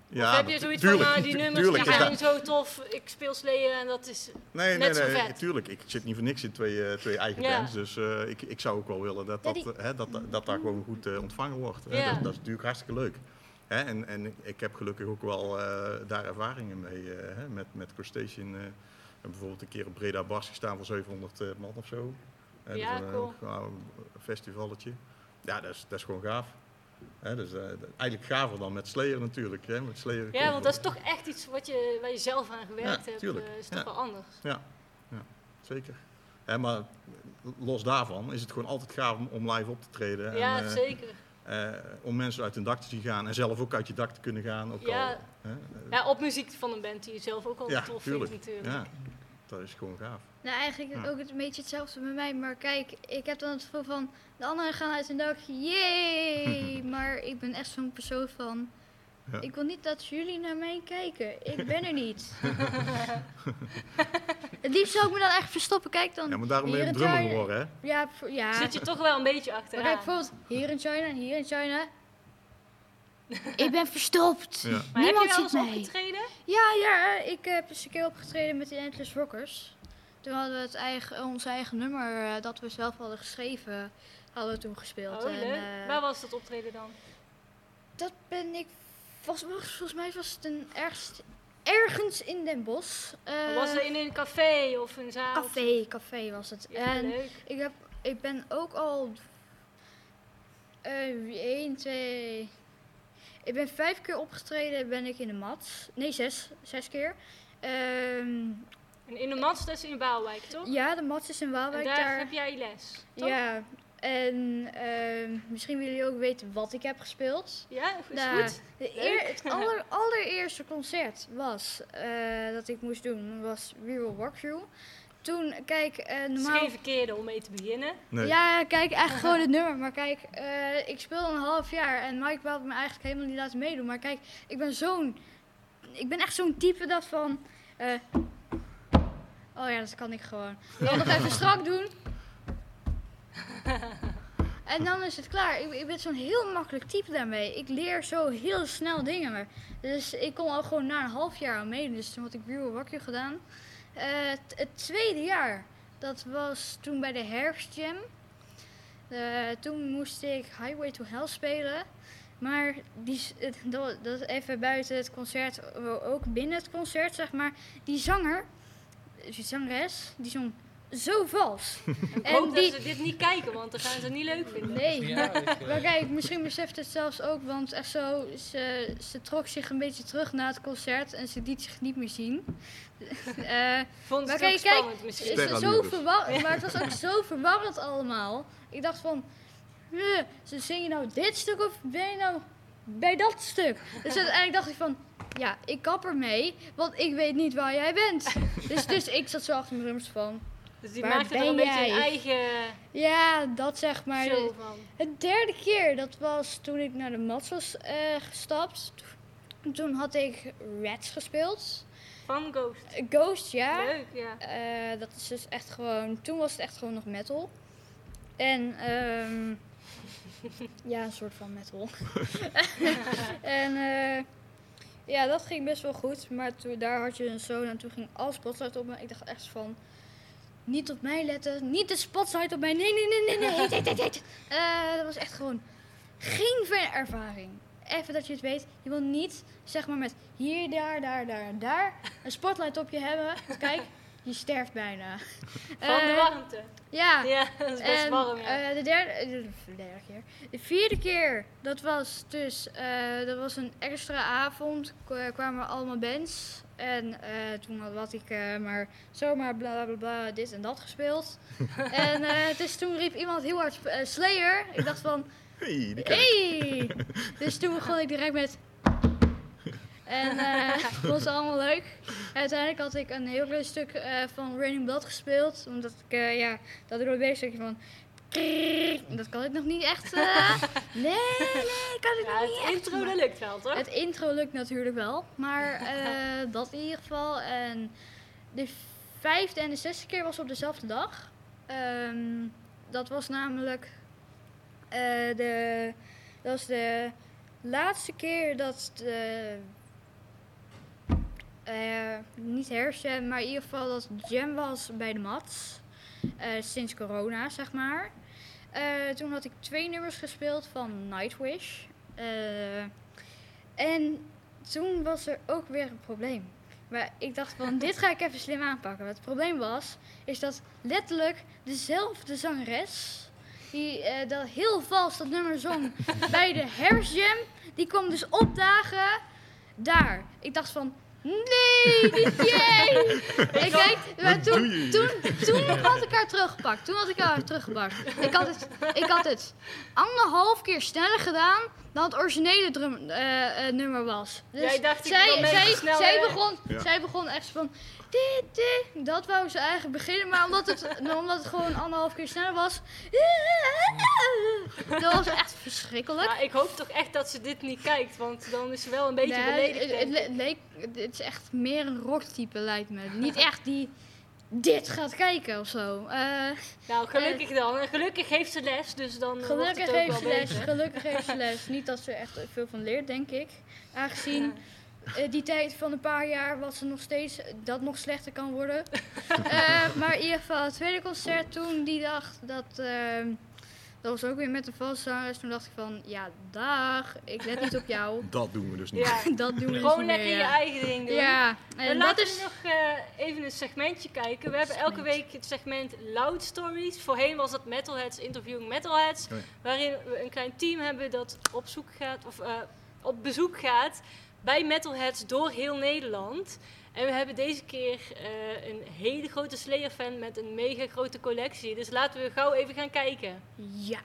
ja, of heb je zoiets tuurlijk, van, nou die nummers tuurlijk die zijn zo tof, ik speel Slayer en dat is... Nee, nee, net zo nee, vet. tuurlijk. Ik zit niet voor niks in twee, eh, twee eigen Ja. bands. Dus eh, ik, ik zou ook wel willen dat dat, eh, hè, dat, dat, daar gewoon goed ontvangen wordt. hè. Ja. Dat, dat is natuurlijk hartstikke leuk. Hè? En, en ik heb gelukkig ook wel eh, daar ervaringen mee. hè? Met, met Crustacean. eh, we hebben bijvoorbeeld een keer op Breda Bars gestaan voor 700 eh, man of zo. Ja, dat een, cool. gewoon een festivalletje. Ja, dat is, dat is gewoon gaaf. Hè? Dus, eh, eigenlijk gaver dan met Slayer natuurlijk. Hè? Met Slayer Ja, want dat is toch echt iets wat je, waar je zelf aan gewerkt Ja, hebt, tuurlijk. eh, is toch Ja. wel anders. Zeker. Hè, maar los daarvan is het gewoon altijd gaaf om, live op te treden. en, ja, eh, zeker. om mensen uit hun dak te zien gaan en zelf ook uit je dak te kunnen gaan. Ook Ja. al, hè, Ja, op muziek van een band die je zelf ook al Ja, tof vindt natuurlijk. Dat is gewoon gaaf. Nou, eigenlijk Ja. ook het een beetje hetzelfde bij mij. Maar kijk, ik heb dan het gevoel van, de anderen gaan uit hun dak, yay! maar ik ben echt zo'n persoon van, Ja. ik wil niet dat jullie naar mij kijken. Ik ben er niet. het liefst zou ik me dan echt verstoppen. Kijk dan. Ja, maar daarom ben je drummer geworden, hè? Ja, ja. Zit je toch wel een beetje Maar achteraan. kijk, bijvoorbeeld hier in China en hier in China. ik ben verstopt. Ja. maar heb je Niemand wel eens mij. opgetreden? Ja, ja, ik heb eens een keer opgetreden met de Endless Rockers. Toen hadden we het eigen, ons eigen nummer eh, dat we zelf hadden geschreven, hadden we toen gespeeld. Oh, en, eh, Waar was dat optreden dan? dat ben ik, was, was- volgens mij was het een ergens, ergens in Den Bosch. Eh, was het in een café of een zaal? café, café was het. Ja, en leuk. ik, heb, ik ben ook al eh 1, 2. Ik ben vijf keer opgetreden, ben ik in de mat. Nee, zes. Zes keer. Ehm, En in de Madstes in Waalwijk, toch? ja, de mat is in Waalwijk. daar, daar. heb jij les, toch? Ja, en ehm, misschien willen jullie ook weten wat ik heb gespeeld. Ja, is Nou, goed. eer, het aller, allereerste concert was eh, dat ik moest doen, was We Will Rock You. Toen, kijk, eh, Het is normaal... geen verkeerde om mee te beginnen. Nee. Ja, kijk, eigenlijk gewoon het nummer. Maar kijk, eh, ik speel een half jaar en Mike wilde me eigenlijk helemaal niet laten meedoen. Maar kijk, ik ben zo'n... Ik ben echt zo'n type dat van... eh, oh ja, dat kan ik gewoon. Ik wil nog even strak doen. En dan is het klaar. Ik, ik ben zo'n heel makkelijk type daarmee. Ik leer zo heel snel dingen. Maar. Dus ik kon al gewoon na een half jaar aan meedoen. Dus toen had ik Bureau Wakje gedaan. Eh, het, tweede jaar, dat was toen bij de herfstjam. Eh, toen moest ik Highway to Hell spelen. Maar die, dat, dat even buiten het concert, eh, ook binnen het concert, zeg maar. Die zanger, die zangeres, die zong zo vals. Ik hoop dat ze dit niet kijken, want dan gaan ze het niet leuk vinden. Nee, Ja, ik, eh, maar kijk, misschien beseft het zelfs ook, want echt zo, ze, ze trok zich een beetje terug na het concert en ze liet zich niet meer zien. Eh, Vond Maar het ook kijk, kijk, spannend misschien. is zo verwar maar het was ook zo verwarrend allemaal. Ik dacht van, "Huh, ze zing je nou dit stuk of ben je nou bij dat stuk? Dus uiteindelijk dacht ik van, ja, ik kap ermee, want ik weet niet waar jij bent. Dus, dus ik zat zo achter mijn drums van, Dus die Waar maakte er ben een beetje een eigen ja, dat zeg maar. show van. Het derde keer, dat was toen ik naar de Mats was eh, gestapt. Toen had ik Rats gespeeld. Van Ghost. Ghost, ja. Leuk, ja. Eh, dat is dus echt gewoon. Toen was het echt gewoon nog metal. En ehm ja, een soort van metal. en eh, ja, dat ging best wel goed. Maar toen, daar had je een solo en toen ging alles spotlight op me. Ik dacht echt van. Niet op mij letten, niet de spotlight op mij. Nee, nee, nee, nee, nee. Heet, heet, heet, heet. Eh, dat was echt gewoon geen fijne ervaring. Even dat je het weet. Je wil niet, zeg maar, met hier, daar, daar, daar en daar een spotlight op je hebben. Kijk, je sterft bijna. Van de Eh, warmte. Ja. Ja, dat is best En, warm, ja. eh, de, derde, de derde keer. De vierde keer, dat was dus, eh, dat was een extra avond. Kwamen allemaal bands. En eh, toen had wat ik eh, maar zomaar bla bla bla dit en dat gespeeld. en eh, dus toen riep iemand heel hard Slayer. Ik dacht van, Hey, ik. hey! Dus toen begon ik direct met... En eh vond ze allemaal leuk. Uiteindelijk had ik een heel klein stuk van Raining Blood gespeeld. Omdat ik, ja, dat door het stukje van... Dat kan ik nog niet echt. nee, nee, kan ik Ja, nog niet het intro, lukt wel, toch? Het intro lukt natuurlijk wel. Maar dat in ieder geval. En de vijfde en de zesde keer was op dezelfde dag. Dat was namelijk de, dat was de laatste keer dat de, niet herfstjam, maar in ieder geval dat jam was bij de Mats. Sinds corona, zeg maar. Eh, toen had ik twee nummers gespeeld van Nightwish. Eh, en toen was er ook weer een probleem. Maar ik dacht van, dit ga ik even slim aanpakken. Wat het probleem was, is dat letterlijk dezelfde zangeres, die eh, dat heel vals dat nummer zong bij de herfstjam, die kwam dus opdagen daar. Ik dacht van, nee, niet jij! en kijk, maar toen, toen, toen had ik haar teruggepakt. Toen had ik haar teruggepakt. Ik had het, ik had het anderhalf keer sneller gedaan dan het originele drum, eh, eh, nummer was. Dus Jij dacht, ik zij, zij, snel, zij, begon, Ja. zij begon echt van... Dit, dit. Dat wou ze eigenlijk beginnen, maar omdat het, omdat het gewoon anderhalf keer sneller was... Dat was echt verschrikkelijk. Maar ik hoop toch echt dat ze dit niet kijkt, want dan is ze wel een beetje Nee, beledigd. het, het, leek, het is echt meer een rocktype lijkt me. Niet echt die dit gaat kijken of zo. Eh, Nou, gelukkig dan. En gelukkig heeft ze les, dus dan gelukkig het ook heeft ze les. Gelukkig heeft ze les. Niet dat ze echt veel van leert, denk ik. Aangezien eh, die tijd van een paar jaar was ze nog steeds dat nog slechter kan worden. Eh, maar in ieder geval, het tweede concert toen, die dag, dat, ehm, dat was ook weer met de valszangers. Toen dacht ik van, ja, dag, ik let niet op jou. Dat doen we dus niet. Ja, Dat doen we dus gewoon niet lekker meer, je ja. eigen ding doen. Ja, En laten is... we nog eh, even een segmentje kijken. We hebben elke week het segment Loud Stories. Voorheen was dat Metalheads Interviewing Metalheads. Waarin we een klein team hebben dat op zoek gaat, of eh, op bezoek gaat bij Metalheads door heel Nederland. En we hebben deze keer eh, een hele grote Slayer-fan met een mega grote collectie. Dus laten we gauw even gaan kijken. Ja.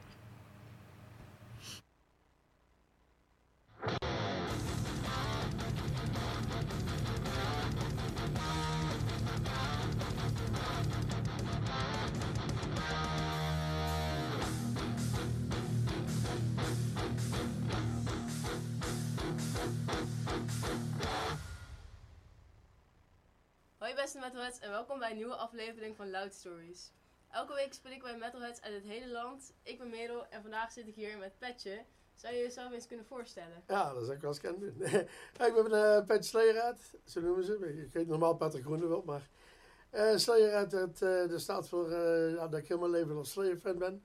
Hoi beste Metalheads en welkom bij een nieuwe aflevering van Loud Stories. Elke week spreken wij Metalheads uit het hele land. Ik ben Merel en vandaag zit ik hier met Petje. Zou je jezelf eens kunnen voorstellen? Ja, dat zou ik wel eens kunnen doen. ja, ik ben een uh, Petje Sleeraad, zo noemen ze. Ik heet normaal Patrick Groenewald, maar... Uh, Sleeraad, dat, uh, dat staat voor uh, ja, dat ik heel mijn leven als Slayer-fan ben.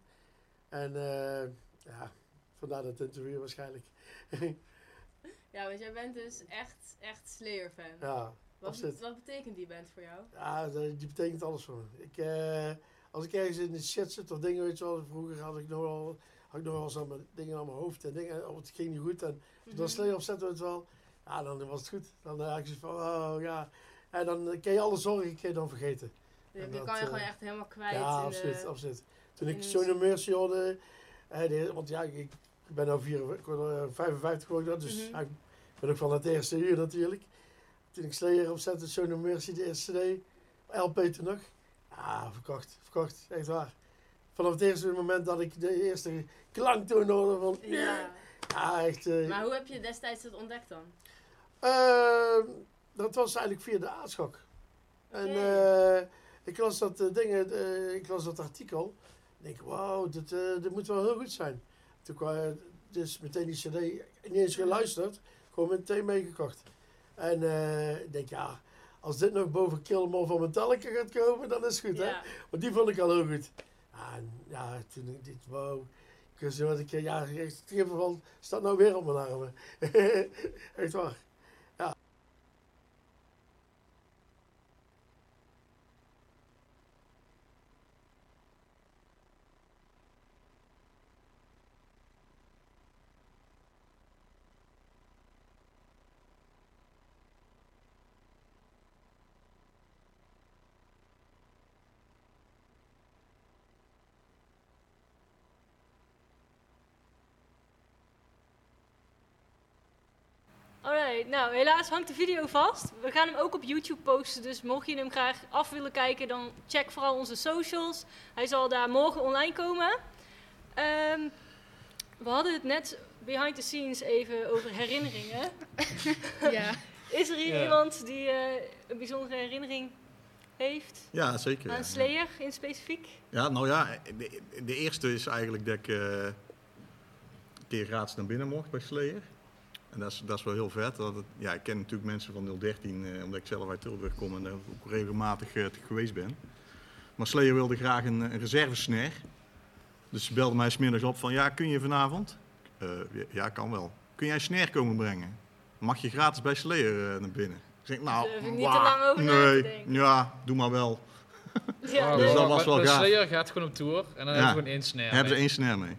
En eh, ja, vandaar dat interview waarschijnlijk. Ja, want jij bent dus echt, echt Slayer-fan. ja, Wat, wat betekent die band voor jou? ja, die betekent alles voor me. Ik, eh, als ik ergens in de shit zit of dingen, weet je wel, vroeger had ik nog wel, had ik nog wel eens aan mijn dingen aan mijn hoofd en dingen, of het ging niet goed. En Mhm. dan Slayer opzetten we het wel, ja, dan was het goed. Dan eh, had ik zoiets van, oh ja. En dan kun je alle zorgen kun je dan vergeten. Je, En je dat, kan je eh, gewoon echt helemaal kwijt. Ja, de- absoluut, absoluut. Toen ik muziek. Mercy hoorde, eh, de- want ja, ik, ik ben nu 54, ik word, eh, 55 geworden, dus Mhm. ja, ik ben ook van het eerste uur natuurlijk. Toen ik Slayer opzette, zo'n Mercy, de eerste CD, LP toen nog. Ja, verkocht, verkocht, echt waar. Vanaf het eerste moment dat ik de eerste klanktoon hoorde van, Ja. echt. eh, Maar hoe heb je destijds dat ontdekt dan? eh, dat was eigenlijk via de aanschok. En eh, ik las dat eh, dingen, ik las dat artikel. Ik denk, wauw, dit, dit moet wel heel goed zijn. Toen kwam dus meteen die cd, niet eens geluisterd, gewoon meteen meegekocht. En eh, ik denk, ja, als dit nog boven All van Metallica gaat komen, dan is het goed, hè? Want die vond ik al heel goed. En, ja toen ik dit, wow. Ik wist wat ik, ja, het geval staat nou weer op mijn armen. Echt waar. Nou helaas hangt de video vast. We gaan hem ook op YouTube posten, dus mocht je hem graag af willen kijken, dan check vooral onze socials. Hij zal daar morgen online komen. Ehm, we hadden het net behind the scenes even over herinneringen. ja. Is er hier Ja. iemand die eh, een bijzondere herinnering heeft Ja, zeker. aan ja. Slayer in specifiek? Ja, nou ja, de, de eerste is eigenlijk dat ik eh, een keer gratis naar binnen mocht bij Slayer. En dat is, dat is wel heel vet. Dat het, ja, ik ken natuurlijk mensen van 013, eh, omdat ik zelf uit Tilburg kom en daar ook regelmatig eh, geweest ben. Maar Slayer wilde graag een, een reservesnare. Dus ze belde mij smiddags op van, ja, kun je vanavond? Eh, ja, kan wel. Kun jij een snare komen brengen? Mag je gratis bij Slayer eh, naar binnen? Ik zeg, nou, hoef ik niet te wauw, lang over nee, denken. ja, doe maar wel. Ja, dus dat was wel gaaf. Slayer gaat gewoon op tour en dan hebben ze gewoon één snare. Hebben ze één snare mee?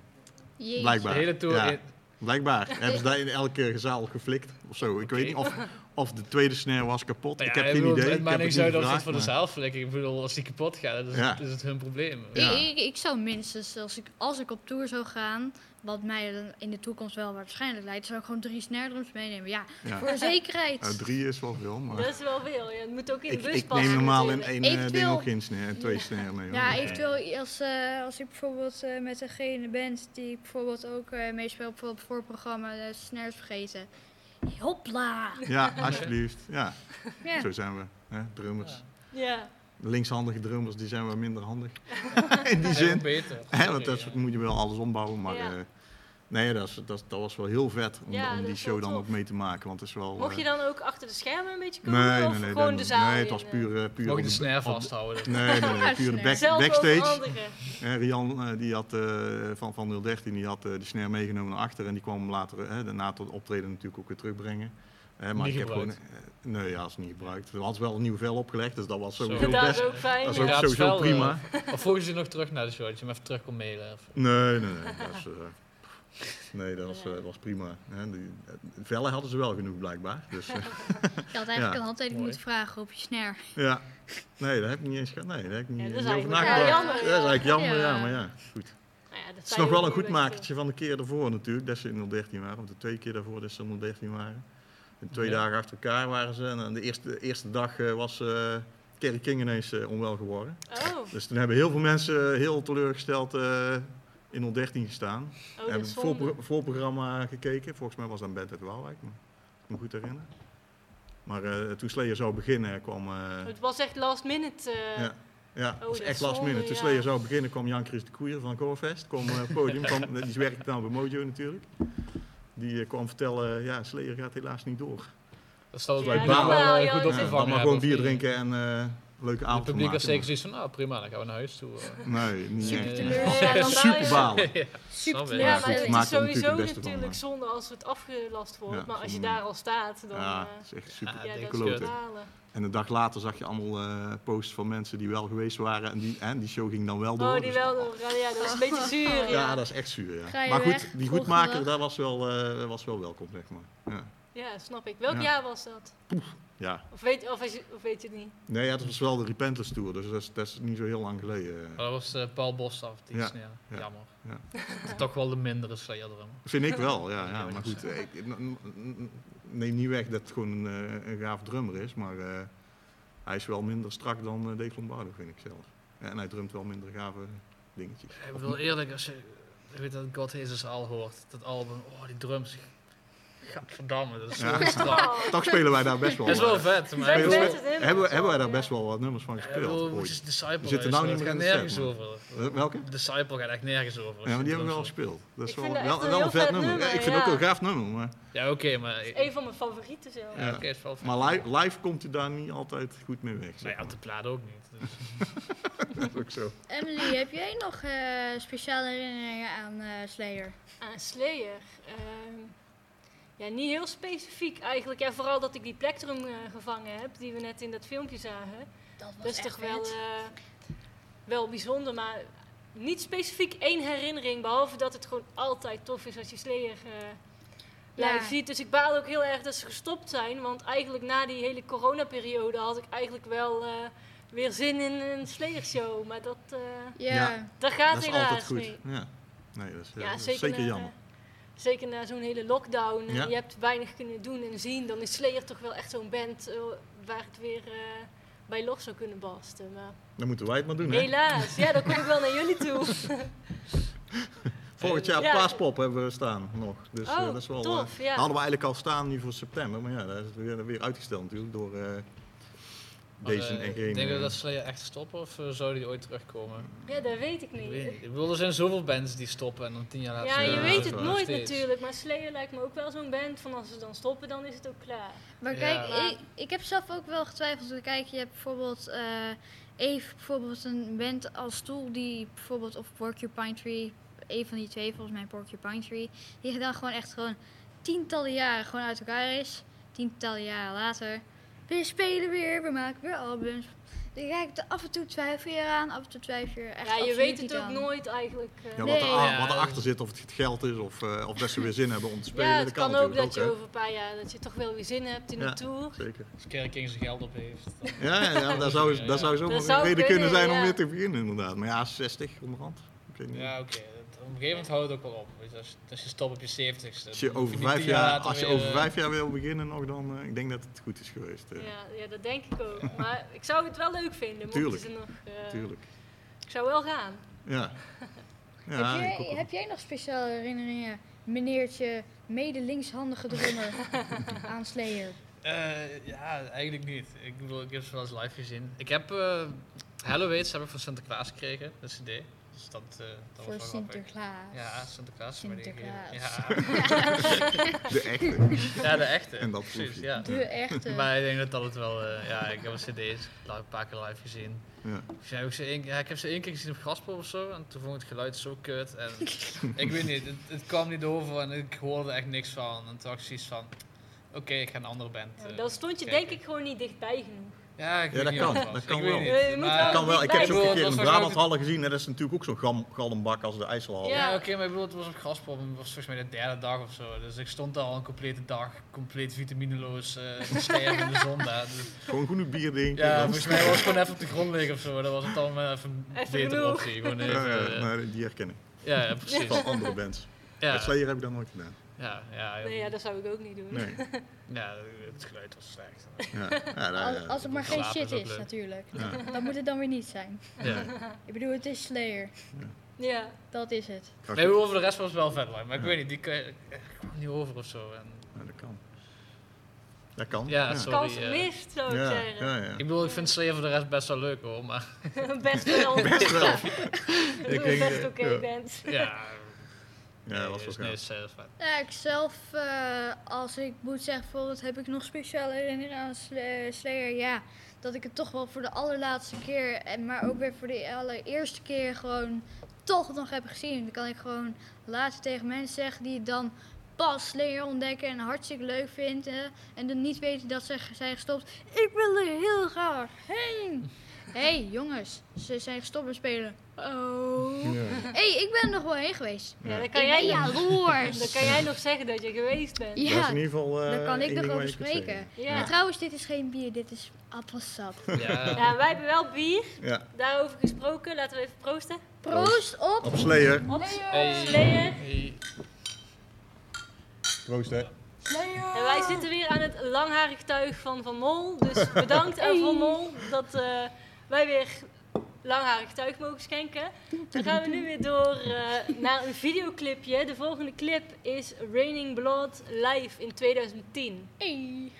Jeetje. De Blijkbaar. hele tour. Ja. Blijkbaar hebben ze daar in elke zaal geflikt of zo. Ik weet niet of, of de tweede snare was kapot. Ik heb geen bedoel, idee. Het maakt heb niet of ze het voor de zaal flikken. Ik bedoel, als die kapot gaat, dan is, Ja. het, is het hun probleem. Ja. Ik, ik, ik zou minstens, als ik, als ik op tour zou gaan, wat mij dan in de toekomst wel waarschijnlijk leidt, zou ik gewoon drie snare drums meenemen. Ja, Ja. voor de zekerheid. Nou, drie is wel veel, maar Dat is wel veel. Ja, het moet ook in de ik, bus ik passen. neem normaal in één eh, ding Eventueel- ook geen snare, twee snare mee. Ja, eventueel als, eh, als ik bijvoorbeeld eh, met degene band die ik bijvoorbeeld ook eh meespeel op het voorprogramma de snares vergeten. Hopla! Ja, alsjeblieft. Ja, Ja. zo zijn we. Hè, drummers. Ja. De linkshandige drummers die zijn wel minder handig. in die Zijn zin. beter. Hè, want dat moet je wel alles ombouwen. Maar Ja. eh, nee, dat, is, dat, dat was wel heel vet om, Ja, om dat die show dan tof. ook mee te maken. Want het is wel... Mocht eh, je dan ook achter de schermen een beetje komen? Nee, of nee, nee. gewoon de zaal Nee, het was eh, puur, eh, puur Mocht je de snare vasthouden. Nee, nee, nee, puur de back, backstage. Rian eh, die had, eh, van, van 013 die had eh, de snare meegenomen naar achter en die kwam hem later, eh, na het optreden natuurlijk ook weer terugbrengen. Maar Niet ik heb gewoon, gebruikt. eh, nee, ja, is niet gebruikt. Er had wel een nieuw vel opgelegd, dus dat was Zo. sowieso Dat is best. ook fijn. Dat is ja. ook Ja, het is sowieso wel, prima. eh, Of volgen ze nog terug naar de show, dat je hem even terug kon mailen. Of, Nee, nee, nee. Dat is, eh, nee, dat was, eh, was prima. Hè, die, vellen hadden ze wel genoeg blijkbaar. Dus, eh, Je had eigenlijk Ja. een handtekening Mooi. moeten vragen op je snare. ja. Nee, dat heb ik niet eens gehad. Nee, daar heb ik niet, Ja, dat is niet over eigenlijk- nagedacht. ja, jammer, dat is eigenlijk jammer, ja. Ja. maar ja, goed. Nou ja, dat Het is zei nog je wel een goed je. makertje van de keer daarvoor natuurlijk, dat ze in 013 waren. Want de twee keer daarvoor dat ze in 013 waren. En twee Ja. dagen achter elkaar waren ze. En de eerste, de eerste dag eh, was eh Kerry King ineens eh, onwel geworden. Oh, Dus toen hebben heel veel mensen eh, heel teleurgesteld eh, in 013 gestaan. oh dat hebben is het voorprogramma gekeken. Volgens mij was dat band uit Waalwijk. Maar ik me goed herinneren. Maar eh, toen Slayer zou beginnen kwam... eh, Het was echt last minute. eh, Ja. Ja, Oh, was dat echt is last minute. Toen ja. Slayer zou beginnen kwam Jan Chris de Koeier van Gorefest. Kwam eh, op het podium, kwam, die werkte dan bij Mojo natuurlijk. Die eh, kwam vertellen, ja, Slayer gaat helaas niet door. dat bij dat goed Ja, is- opgevangen dan maar gewoon bier drinken en, eh, leuke Het avond van publiek was zeker zoiets van, nou prima, dan gaan we naar huis toe. Nee, niet Super teleurstellend. Super balen. ja, Super maar het is sowieso het natuurlijk zonde als het afgelast wordt. Ja, maar als je daar al staat, dan... Ja, eh, het is echt super. Ja, dat. En een dag later zag je allemaal eh, posts van mensen die wel geweest waren. En die, en die show ging dan wel door. Oh, die dus- wel door. Ja, ja, dat is een beetje zuur, ja. Ja, dat is echt zuur. Ja. Maar goed, weg, die goedmaker, daar was wel, eh, was wel welkom, zeg maar. Ja. Ja, snap ik. Welk Ja. jaar was dat? Ja. Of weet, of, is of weet je het niet? Nee, ja, dat was wel de Repentance Tour, dus dat is, dat is niet zo heel lang geleden. Maar dat was eh, Paul Bosstaf, die Ja, ja, ja, jammer. ja. Toch wel de mindere Slayer drum. Vind ik wel, ja. Ja, maar goed, ik, neem niet weg dat het gewoon een, eh, een gaaf drummer is, maar eh, hij is wel minder strak dan uh, Dave Lombardo, vind ik zelf. Ja, en hij drumt wel minder gave dingetjes. Ik bedoel eerlijk, als je weet dat God Hazes al hoort, dat album, oh die drums, gadverdamme, dat is zo Ja. strak. Oh, Toch spelen wij daar best wel Dat is wel vet, maar hebben, we- hebben wij daar Ja. best wel wat nummers van gespeeld. je eens Disciple zitten nou niet meer in nergens set, over. Welke? Disciple gaat echt nergens over. Ja, maar die hebben we wel gespeeld. Dat is Ik wel, wel, een wel een heel vet vet nummer. nummer, Ja, ik vind het ja. ook een gaaf nummer, maar. Ja, oké, maar... ik- Een van mijn favorieten zelf. Ja, Ja. is maar live, live komt hij daar niet altijd goed mee weg. Nou ja, op de plaat ook niet. Dus. Dat is ook zo. Emily, heb jij nog eh, speciale herinneringen aan eh Slayer? Aan Slayer. ehm, ja, niet heel specifiek eigenlijk. Ja, vooral dat ik die plektrum eh, gevangen heb, die we net in dat filmpje zagen. Dat was Dat is echt toch wel, eh, wel bijzonder, maar niet specifiek één herinnering. Behalve dat het gewoon altijd tof is als je Slayer eh live Ja. ziet. Dus ik baal ook heel erg dat ze gestopt zijn. Want eigenlijk na die hele coronaperiode had ik eigenlijk wel eh, weer zin in een Slayer show. Maar dat, eh, ja. dat gaat Dat is helaas altijd goed. niet. Ja. Nee, dat is, ja, Ja, dat is zeker, zeker jammer. Zeker na zo'n hele lockdown. en Ja. Je hebt weinig kunnen doen en zien. Dan is Slayer toch wel echt zo'n band eh, waar het weer eh, bij los zou kunnen barsten. Maar Dan moeten wij het maar doen, hè? helaas, ja, dan kom ik wel naar jullie toe. Volgend jaar Ja. Paaspop hebben we staan nog. Dus eh, Oh, dat is wel, tof, ja. hadden we eigenlijk al staan nu voor september, maar ja, dat is weer, weer uitgesteld natuurlijk door deze eh, en geen... Denk je eh, dat Slayer echt stoppen of eh, zou die ooit terugkomen? Ja, dat weet ik niet. weet. Ik bedoel, er zijn zoveel bands die stoppen en dan tien jaar later... Ja, je weet het nooit steeds. natuurlijk. Maar Slayer lijkt me ook wel zo'n band van als ze dan stoppen, dan is het ook klaar. Maar kijk, ik, ik heb zelf ook wel getwijfeld. Kijk, je hebt bijvoorbeeld eh Eve, bijvoorbeeld een band als Tool die bijvoorbeeld, of Porcupine Tree, een van die twee, volgens mij Porcupine Tree, die dan gewoon echt gewoon tientallen jaren gewoon uit elkaar is. Tientallen jaren later, we spelen weer, we maken weer albums. Dan kijk ik er af en toe twijfel je aan, af en toe twijfel je er echt Ja, je weet het ook aan. nooit eigenlijk. eh. ja, Nee. wat, er, Ja, wat erachter zit, of het het geld is of, eh, of dat ze weer zin hebben om te spelen, ja, dat het kan, kan ook dat je over een paar jaar dat je toch wel weer zin hebt in Ja. een tour. Zeker. Als Kerry King zijn geld op heeft. dan- Ja, ja, ja daar zou, daar zou zomaar een zou reden kunnen kunnen, zijn om weer te beginnen inderdaad. Maar ja, 60 onderhand. Ik weet niet. Ja, oké. Een gegeven moment houdt het ook wel op. Je, als, als je stopt op je 70ste. Als je, over vijf, jaar, als je weer, over vijf jaar wil beginnen nog, dan eh, ik denk dat het goed is geweest. eh. Ja, ja, dat denk ik ook. Maar ik zou het wel leuk vinden, Tuurlijk. ze nog... eh, Tuurlijk. ik zou wel gaan. Ja. ja heb, jij, heb jij nog speciale herinneringen, meneertje, mede linkshandige drummer aan Slayer? eh, ja, eigenlijk niet. Ik bedoel, ik heb ze wel eens live gezien. Ik heb uh, Halloween heb ik van Sinterklaas gekregen, de CD. Dus dat, eh dat Voor was wel grappig. Sinterklaas. Ja, Sinterklaas. gegeven. De echte. Ja, ja, de echte. En dat proef Precies, je. ja. De echte. Maar ik denk dat dat het wel, eh, ja, ik heb een cd's een paar keer live gezien. Ja. Dus ja, ik, heb ze één, ja, ik heb ze één keer gezien op Gaspop of zo en toen vond ik het geluid zo kut. En ik weet niet, het, het kwam niet over en ik hoorde echt niks van. En toen had ik zoiets van, oké, ik ga een andere band Ja, eh, dan stond je kijken. denk ik gewoon niet dichtbij genoeg. Ja, ik Ja, dat kan, dat kan wel. moet maar- Kan wel. Ik heb ze ook een keer in de Het was Brabanthallen gezien. En dat is natuurlijk ook zo'n gal- galmbak als de IJsselhal. Ja. Ja, oké, maar ik bedoel, het was op Gaspop en het was volgens mij de derde dag of zo. Dus ik stond daar al een complete dag, compleet vitamineloos, eh sterven in de zon daar. Dus, Gewoon genoeg bier drinken. ja, dan- volgens mij was het gewoon even op de grond liggen of zo. Dat was het dan eh, even, Even beter optie. Gewoon even, Ja, ja, eh, maar die herken ik. ja, ja, precies. Van andere bands. Ja, Slayer heb ik dat nooit gedaan. Ja, ja, Nee, ja, dat zou ik ook niet doen. Nee. ja, het geluid was slecht. Ja. Ja, Als, ja. als het maar geen shit is leuk. natuurlijk. Ja. Dan moet het dan weer niet zijn. Ja. Ik bedoel, het is Slayer. Ja. Dat is het. Nee, over de rest was het wel vet, maar ik weet niet, die kan je- kwam niet over of zo. En, Ja, dat kan. Dat kan. Ja, sorry. Kans eh, mist, zou ik Ja, zeggen. ja, ja. ik bedoel, ik vind Slayer voor de rest best wel leuk hoor, maar Best wel. Best wel. Dat Ik je denk, best eh, oké ja. bent. ja. Ja, dat was wel is, eh. Ja, ik zelf, eh, als ik moet zeggen, bijvoorbeeld heb ik nog speciale herinneringen aan Sla- Slayer. Ja, dat ik het toch wel voor de allerlaatste keer, en maar ook weer voor de allereerste keer gewoon toch nog heb gezien. Dan kan ik gewoon laatst tegen mensen zeggen die het dan pas Slayer ontdekken en hartstikke leuk vinden. En dan niet weten dat ze zijn gestopt. Ik wil er heel graag heen. Hé hey, jongens, ze zijn gestopt met spelen. Oh. Ja. Hé, hey, ik ben er nog wel heen geweest. Ja, dan kan, jij, jaloers. dan kan jij nog zeggen dat je geweest bent. Dat is Ja, in ieder geval. eh, daar kan ik nog over spreken. Ja. En trouwens, dit is geen bier, dit is appelsap. Ja. Ja, wij hebben wel bier. Ja, Daarover gesproken. Laten we even proosten. Proost op op Slayer. Op Hey. Slayer. Hey. Proost hè. En wij zitten weer aan het langharig tuig van Van Mol. Dus bedankt aan Van Mol dat eh, wij weer langharig tuig mogen schenken. Dan gaan we nu weer door eh, naar een videoclipje. De volgende clip is Raining Blood live in 2010. Hey.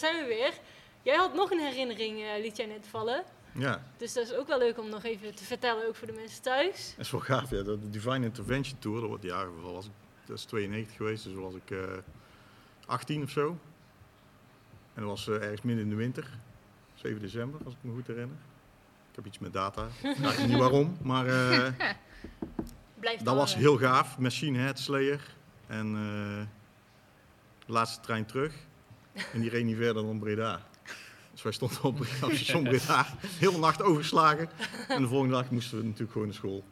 Daar zijn we weer. Jij had nog een herinnering, eh, liet jij net vallen. Ja, Dus dat is ook wel leuk om nog even te vertellen, ook voor de mensen thuis. dat is wel gaaf. Ja. De Divine Intervention Tour, dat wordt was ik, dat is 92 geweest, dus was ik eh 18 of zo. En dat was eh, ergens midden in de winter, 7 december, als ik me goed herinner. Ik heb iets met data, ik weet niet waarom, maar dat was heel gaaf. Machine Head Slayer en de laatste trein terug. En die reed niet verder dan Breda. Dus wij stonden op, station Breda, heel de nacht overgeslagen. En de volgende dag moesten we natuurlijk gewoon naar school.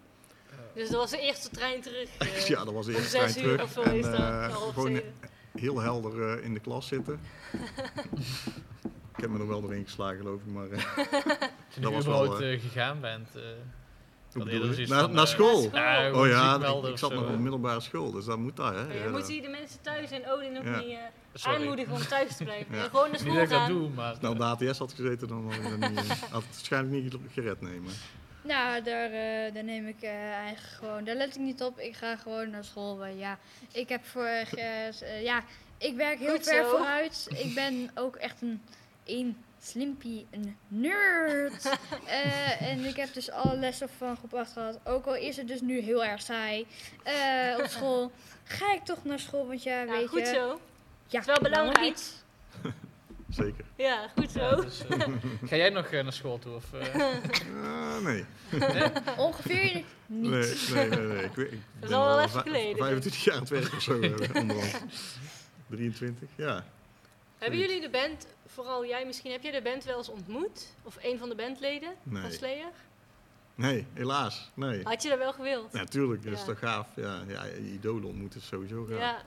Dus dat was de eerste trein terug. eh, Ja, dat was de eerste trein zes uur terug. of zo En is dat. eh, gewoon heel helder eh, in de klas zitten. ik heb me er wel doorheen geslagen, geloof ik. Maar, eh, Toen Dat je was wel, gegaan bent. Eh, je? zoiets naar, eh, school. school. Ja, Oh ja, ik, zat nog op eh. middelbare school, dus dat moet daar. Hè? Je Ja, moet dat- hier de mensen thuis en Odin ook Ja. niet eh, aanmoedigen om thuis te blijven. Gewoon naar Niet school dat ik dat gaan. doe, maar... Nou, op de ATS had gezeten, dan had ik dat niet, eh, had het waarschijnlijk niet gered nemen. Nou, daar, eh, daar neem ik eh, eigenlijk gewoon, daar let ik niet op. Ik ga gewoon naar school. ja, ik heb voor, eh, eh, ja, ik werk heel Goed ver zo. vooruit. Ik ben ook echt een, een slimpie, een nerd. Eh, en ik heb dus alle lessen van groep 8 gehad. Ook al is het dus nu heel erg saai eh, op school. Ga ik toch naar school, want ja, Ja, weet goed je. zo. Ja, is wel belangrijk. Zeker. Ja, goed zo. Ja, dus, eh, ga jij nog naar school toe? Of, eh? Ah, nee. Ongeveer niet. Nee, nee, nee. nee. Ik, weet- ik is ben al wel al even geleden. 25 jaar aan het werk of zo, eh, onderhand. 23, ja. Hebben jullie de band, vooral jij misschien, heb jij de band wel eens ontmoet? Of een van de bandleden van Nee. Slayer? Nee, helaas. Nee. Had je dat wel gewild? Ja, tuurlijk. Dat is Ja. toch gaaf. Ja, ja, je idolen ontmoeten is sowieso gaaf. Ja.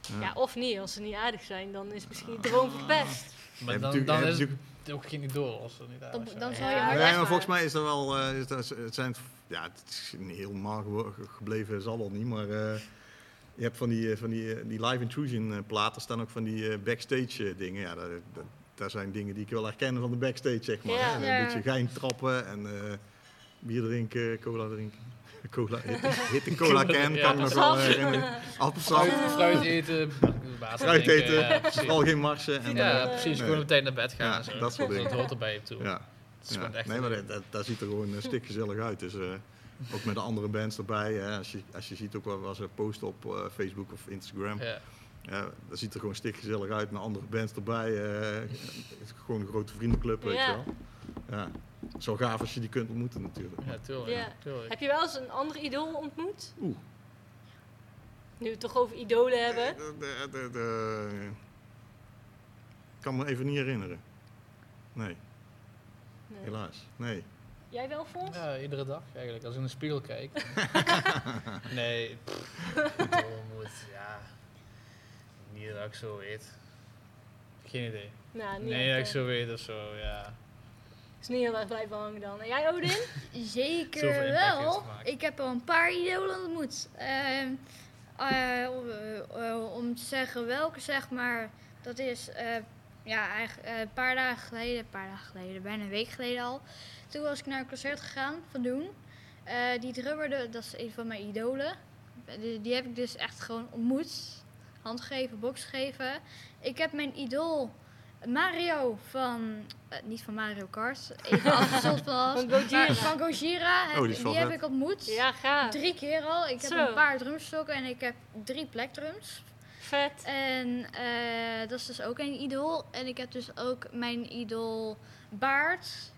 Ja. ja, of niet. Als ze niet aardig zijn, dan is misschien de droom verpest. maar dan, natuurlijk- dan is het ook geen idool als er niet Dan- aardig zijn. dan zal Ja, je maar Nee, echt maar volgens mij is dat wel, eh, is dat, het zijn, ja, het is helemaal gewo- gebleven, zal wel niet, maar eh, je hebt van die, eh, van die, eh, die live intrusion eh, platen, staan ook van die eh, backstage dingen, ja, daar, daar, daar zijn dingen die ik wel herken van de backstage, zeg maar. Ja. hè. Een beetje gein trappen en eh, bier drinken, cola drinken. Cola, hitte, hitte cola can, Ja. kan ik nog wel herinneren. Appelsap, Fruit, eten, water fruit eten, ja, vooral geen marsen. En, Ja, precies. nee. Gewoon tijd naar bed gaan. Ja, en zo. dat soort dingen. Dat hoort erbij toe. ja. Het is echt Nee, een- maar dat, dat, dat ziet er gewoon uh, stikgezellig uit. Dus, eh, ook met de andere bands erbij. Hè. Als, je, als je ziet ook wel wat ze posten op eh, Facebook of Instagram. Ja. Ja, dat ziet er gewoon stikgezellig uit met andere bands erbij. eh, gewoon een grote vriendenclub, weet je wel. Ja. Zo gaaf als je die kunt ontmoeten natuurlijk. Ja, tuurlijk. Ja. tuurlijk. Heb je wel eens een ander idool ontmoet? Oeh. Nu we het toch over idolen hebben. De- de- de- de- Ik kan me even niet herinneren. Nee, Nee. helaas. Nee. Jij wel, Fons? Ja, iedere dag eigenlijk, als ik in de spiegel kijk. nee, pff, moet, ja. Niet dat ik zo weet. Geen idee. Nou, niet Nee, dat echt, ik zo weet of zo, ja. Is niet heel erg blijven hangen dan. En jij, Odin? Zeker wel. Ik heb al een paar idolen ontmoet. Ehm, eh, om, eh, om te zeggen welke, zeg maar, dat is eh, ja, eigenlijk een paar dagen geleden, een paar dagen geleden, bijna een week geleden al. Toen was ik naar een concert gegaan van Doen. Eh, die drummer, de- dat is een van mijn idolen. Die, die heb ik dus echt gewoon ontmoet. Hand gegeven, box gegeven. Ik heb mijn idool Mario van, eh, niet van Mario Kart, even afgezond van Van Gojira. maar Van Gojira, heb- Oh, die heb ik ontmoet. Ja, gaaf. Drie keer al. Ik heb Zo. een paar drumstokken en ik heb drie plekdrums. Vet. En eh, dat is dus ook een idool. En ik heb dus ook mijn idool Baart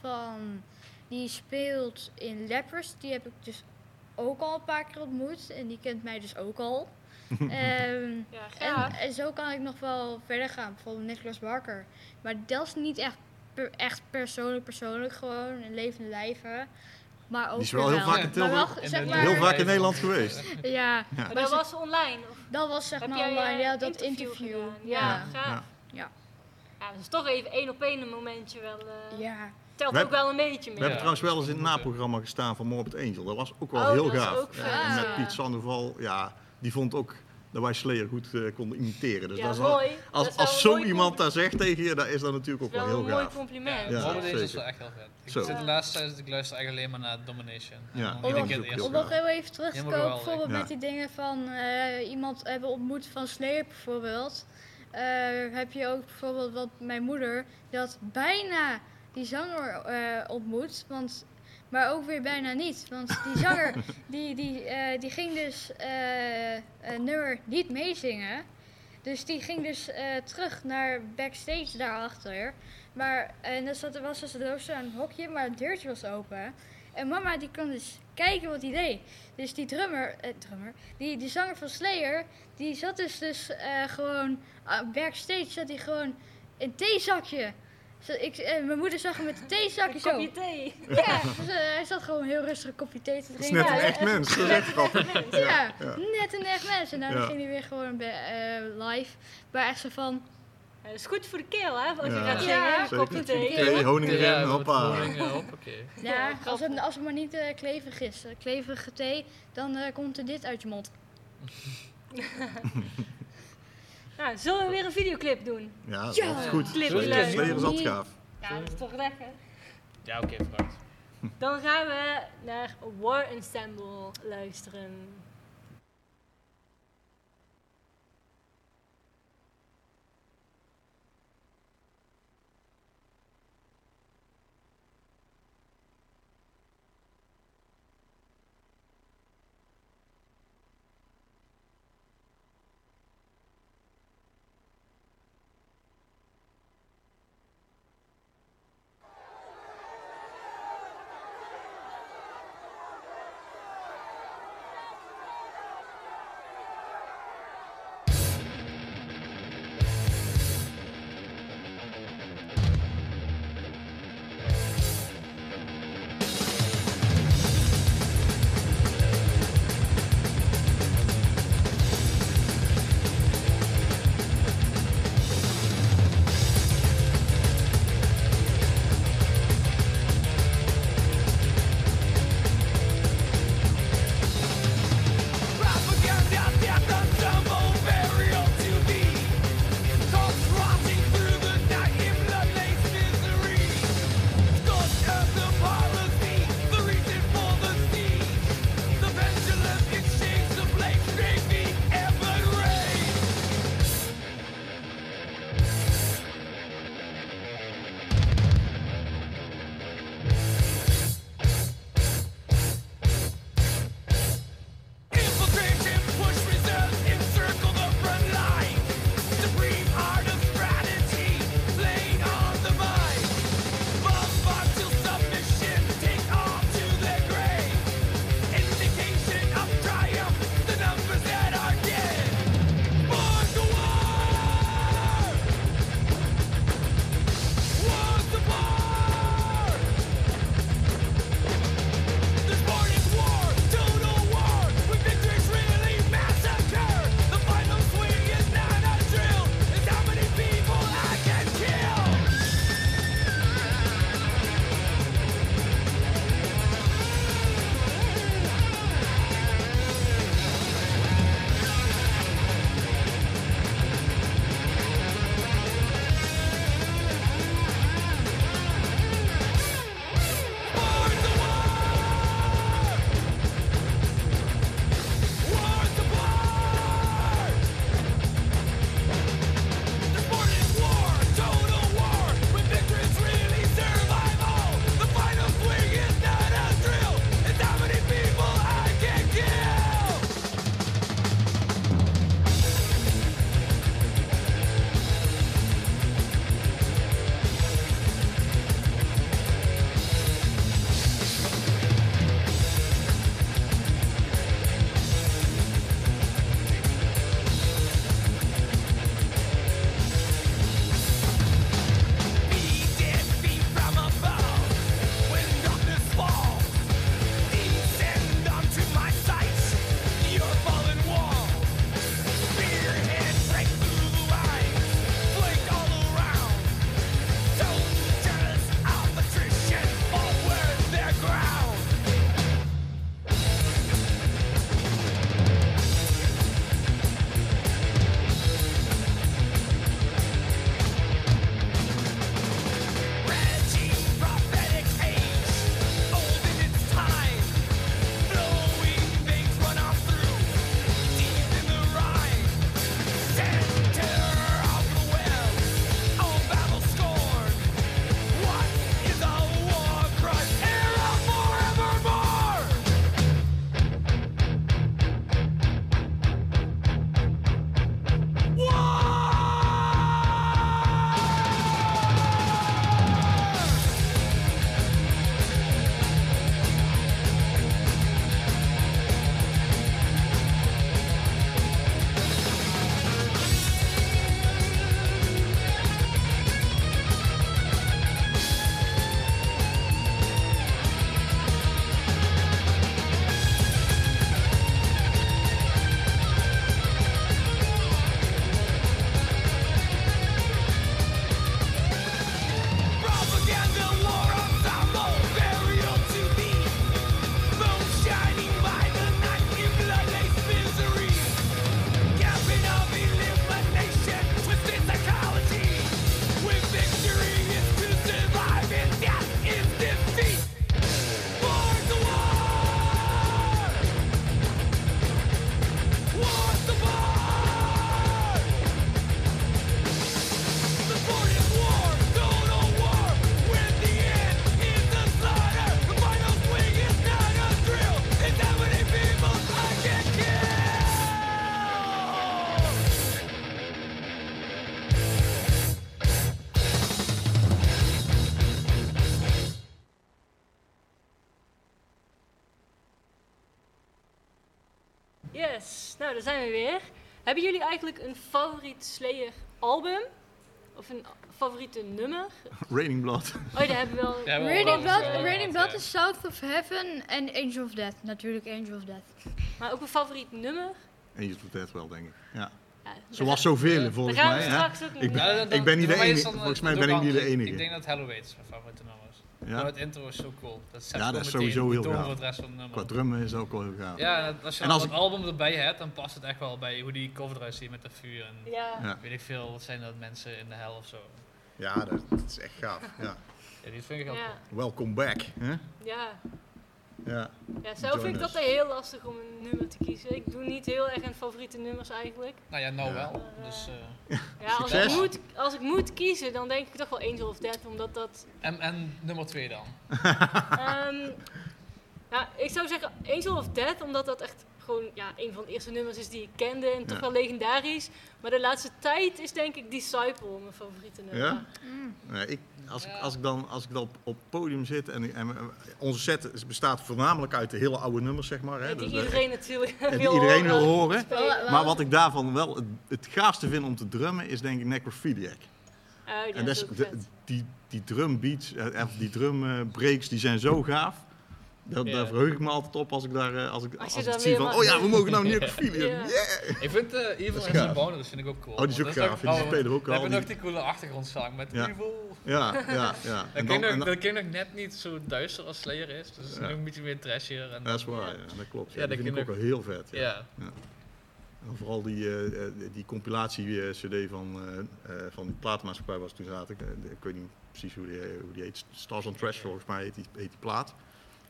Van... Die speelt in Lepers. Die heb ik dus ook al een paar keer ontmoet. En die kent mij dus ook al. Ehm, Ja, en, zo kan ik nog wel verder gaan. Bijvoorbeeld Nicolas Bakker. Maar dat is niet echt, per- echt persoonlijk, persoonlijk gewoon. Een levende lijven. Maar ook Die is wel heel vaak in Maar Tilburg. zeg maar, Heel vaak in Nederland geweest. Ja, Maar dat was online? Of dat was zeg heb maar online. eh, Ja, dat interview. gedaan? Ja. Ja. Ja. Ja. Ja, dat is toch even één op één een momentje wel. eh ja. Telt We ook wel een beetje mee. We hebben trouwens wel eens in het naprogramma gestaan van Morbid Angel. Dat was ook wel Oh, heel dat gaaf. ook En met ja. Piet Sandoval, ja, die vond ook dat wij Slayer goed eh, konden imiteren. Dus ja, dat is mooi. als, Dat als een zo mooi iemand daar zegt tegen je, dan is dat natuurlijk ook wel wel een heel mooi gaaf. compliment. Ja, Morbid Angel is wel echt heel vet. Ik Zo. zit de laatste tijd, ik luister eigenlijk alleen maar naar Domination. Ja. Oh, dat. Om nog heel even terug te komen, bijvoorbeeld Ja. met die dingen van eh, iemand hebben ontmoet van Slayer bijvoorbeeld. Eh, heb je ook bijvoorbeeld wat mijn moeder, die had bijna die zanger eh, ontmoet, want, maar ook weer bijna niet. Want die zanger die, die, eh, die ging dus een nummer niet meezingen. Dus die ging dus terug naar backstage daarachter. Maar en er zat, was dus een hokje, maar het deurtje was open. En mama die kon dus kijken wat hij deed. Dus die drummer, eh, drummer die, die zanger van Slayer, die zat dus, dus eh, gewoon ah, backstage, zat hij gewoon in een theezakje. Zo, ik, eh, mijn moeder zag hem met een theezakje Een zo. kopje thee. Ja, dus, eh, hij zat gewoon heel rustig een kopje thee te Het is drinken. net een echt mens. Dat is echt grappig. ja, ja. net een echt mens. En daarna Ja. ging hij weer gewoon bij, eh, live. Maar echt zo van, dat is goed voor de keel, hè? Als je Ja, gaat Ja, een kopje thee. Thee, honing erin, hoppa. wat honing, hoppakee. ja, als, het, als het maar niet eh, kleverig is. Eh, kleverige thee, dan eh, komt er dit uit je mond. Nou, zullen we weer een videoclip doen? Ja, dat Ja. is goed. Clip leuk. is altijd gaaf. Ja, dat is toch lekker. Ja, oké, vooruit. Dan gaan we naar War Ensemble luisteren. Nou daar zijn we weer. Hebben jullie eigenlijk een favoriet Slayer album? Of een favoriete nummer? Raining Blood. Oh, daar hebben we wel. Ja, Raining Blood, Raining Blood is South of Heaven en Angel of Death. Natuurlijk Angel of Death. Maar ook een favoriet nummer? Angels of Death wel, denk ik. Ja. Ja, Zoals zoveel, volgens mij. Hè? straks ook nog Ik ben- Ja, dan- dan- ik ben niet de is enige. Volgens mij ben ik niet de enige. Ik denk dat Halloween mijn favoriete nummer is. Ja? Nou, het intro is zo cool. Dat zet Ja, dat is meteen sowieso de heel toon gaaf. voor het rest van het nummer. Qua drummen is dat ook wel heel gaaf. Ja, als je En als het album erbij hebt, dan past het echt wel bij hoe die cover eruit ziet met de vuur en Ja. Ja. weet ik veel, wat zijn dat mensen in de hel of zo. Ja, dat, dat is echt gaaf. Ja. Ja, die vind ik ook Ja. cool. Welcome back. Hè? Ja. Ja. ja, zelf vind ik dat heel lastig om een nummer te kiezen. Ik doe niet heel erg aan favoriete nummers eigenlijk. Nou ja, nou Ja. wel. Dus, eh, Ja, als ik, moet, als ik moet kiezen, dan denk ik toch wel Angel of Death, omdat dat... en, en nummer 2 dan. ehm nou, ik zou zeggen Angel of Death, omdat dat echt gewoon ja, een van de eerste nummers is die ik kende en toch Ja. wel legendarisch. Maar de laatste tijd is denk ik Disciple mijn favoriete nummer. Ja? Nee, ik, als, ik, als ik dan, als ik dan op, op het podium zit en, en onze set bestaat voornamelijk uit de hele oude nummers, zeg maar. Hè, die Dus, iedereen natuurlijk en die wil iedereen wil horen. horen. Wel- wel- Maar wat ik daarvan wel het, het gaafste vind om te drummen is denk ik Necrophiliac. Oh, ja, en dat is, de- die, die drumbeats, eh, of die drumbreaks, die zijn zo gaaf. Dat, Ja. Daar verheug ik me altijd op als ik, daar, eh, als ik, Als als ik zie van, oh ja, we mogen nou Necrophiliac. Ja. Yeah! Ik vind uh, Evil and the. Bonus vind ik ook cool. Oh, die is ook gaaf. Die spelen ook al. heb je nog Die, coole achtergrondzang met Ja. Evil. ja, ja, ja. Dat En klinkt en nog- dat klinkt nog net niet zo duister als Slayer is. Dus het is Ja. nog een beetje meer trashier. En dat is waar, ja, dat klopt. Ja, dat vind ik ook wel heel vet. Ja. En vooral die, eh, eh, die compilatie-cd van, eh, eh, van die platenmaatschappij was toen zaten. Ik, ik weet niet precies hoe die, hoe die heet. Stars on Trash volgens mij heet die, heet die plaat.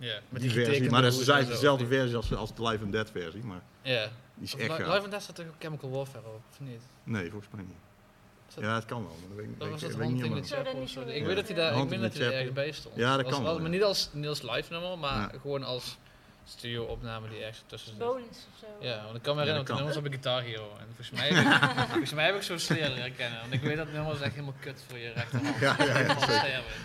Ja. Met Die, versie. Maar dat is eigenlijk dezelfde versie als, als de Live and Dead versie. Maar Ja. die is echt Live gaaf. and Death staat toch ook Chemical Warfare op, of niet? Nee, volgens mij niet. Dat- Ja, het kan wel. Maar dat weet, ik- Dat weet, was niet dat Chapel niet of zo. zo Ik weet dat hij daar, ik weet dat hij er ergens bij stond. Ja, dat Als- kan wel, Maar ja. niet als, niet als live nummer, maar Ja. gewoon als studio-opname die ergens tussen zit. Bonus of zo. Ja, want ik kan me Ja, herinneren, kan. nummers op een Guitar Hero. En volgens mij heb ik, volgens mij heb ik zo'n Slayer leren kennen. Want ik weet dat nummers echt helemaal kut voor je rechterhand. Ja, ja, ja,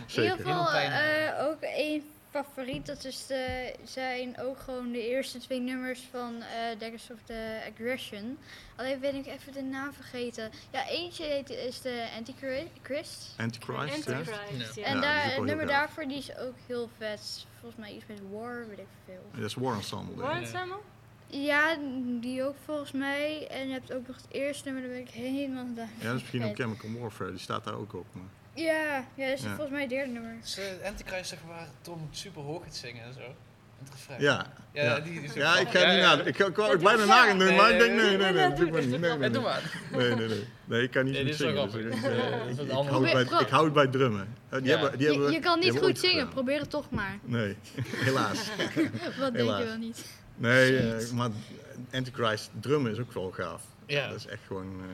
zeker. In ieder geval eh, ook één favoriet. Dat is de, zijn ook gewoon de eerste twee nummers van eh Daggers of the Aggression. Alleen ben ik even de naam vergeten. Ja, eentje heet, is de Antichrist. Antichrist, ja. Antichrist, ja. En daar, het nummer daarvoor die is ook heel vet. Volgens mij iets met War, weet ik veel. Dat is War Ensemble. War Ensemble? Ja, die ook volgens mij. En je hebt ook nog het eerste nummer, daar ben ik helemaal aan Ja, dat is misschien ook Chemical Warfare. Die staat daar ook op. Maar. Ja, ja, dat is Ja. volgens mij het derde nummer. Dus uh, Antichrist zeg maar Tom super hoog gaat zingen en zo. In het refrein. Ja, Ja, ja. die is ook Ja, ik ga ja, het niet ja. na. Ik, ik wou Ja, ik bijna doe na maar. gaan doen, Nee, maar ik denk nee, nee, nee, nee, nee, nee, doe maar niet. maar. Nee, Ja, nee, doe nee. maar. Nee, nee, nee. Nee, ik kan niet Ja, is zingen. Dus grappig. ik, eh, Ja, dat is ik- een ik hou het bij, ik hou het bij drummen. Eh, Die Ja. hebben, die Je, hebben, je kan die niet hebben goed ooit zingen, gedaan. probeer het toch maar. Nee, helaas. Wat denk Helaas. je wel niet? Nee, eh, maar Antichrist drummen is ook wel gaaf. Ja. Dat is echt gewoon... eh,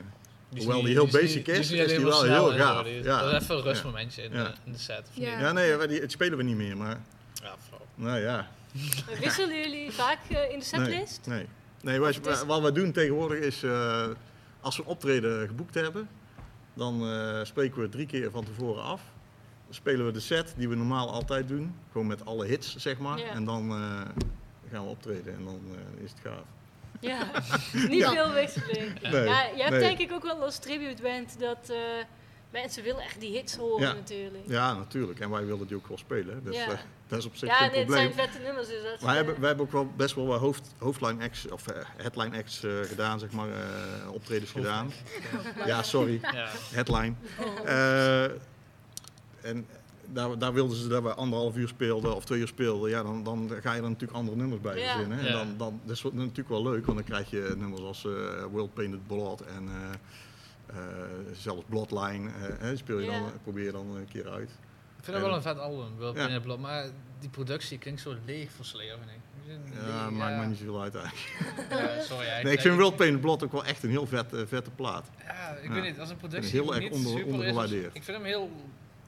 Die Hoewel die heel basic is, is die wel heel gaaf. Ja. Dat is even een Ja. rustmomentje in, Ja. de, in de set. Of Ja. niet? ja, nee, die, het spelen we niet meer, maar... Ja, flauw. Nou ja, Wisselen jullie vaak eh, in de nee. setlist? Nee, nee wij, het is- wat we doen tegenwoordig is... eh, als we een optreden geboekt hebben, dan eh, spreken we drie keer van tevoren af. Dan spelen we de set die we normaal altijd doen. Gewoon met alle hits, zeg maar. Ja. En dan eh, gaan we optreden en dan is het gaaf. Ja, niet veel wisseling. Nee, ja, je hebt nee. denk ik ook wel als tribute band dat eh, mensen willen echt die hits horen Ja. natuurlijk. Ja, natuurlijk. En wij wilden die ook wel spelen. Dus Ja. eh, dat is op zich Ja, geen en dit probleem. zijn vette nummers dus dat... Wij eh, hebben, wij hebben ook wel best wel wat hoofd, hoofdline acts, of eh, headline acts eh, gedaan, zeg maar, eh, optredens gedaan. Ja, sorry, Ja. headline. Eh, en daar, daar wilden ze dat we anderhalf uur speelden of twee uur speelden. Ja, dan, dan ga je er natuurlijk andere nummers bij Ja. verzinnen. En dan, dan, dat is natuurlijk wel leuk, want dan krijg je nummers als eh, World Painted Blood en eh, eh, zelfs Bloodline. eh, hè, speel je Ja. dan, probeer je dan een keer uit. Ik vind dat wel een vet album, World Ja. Painted Blood, maar die productie klinkt zo leeg voor Slayer, vind ik. Ja, maakt me niet zoveel uit eigenlijk. Ja, sorry, Nee, ik vind World Painted Blood ook wel echt een heel vet, vette plaat. Ja, ik Ja. weet niet, als een productie heel erg niet onder- super ondergewaardeerd. is. Ik vind hem heel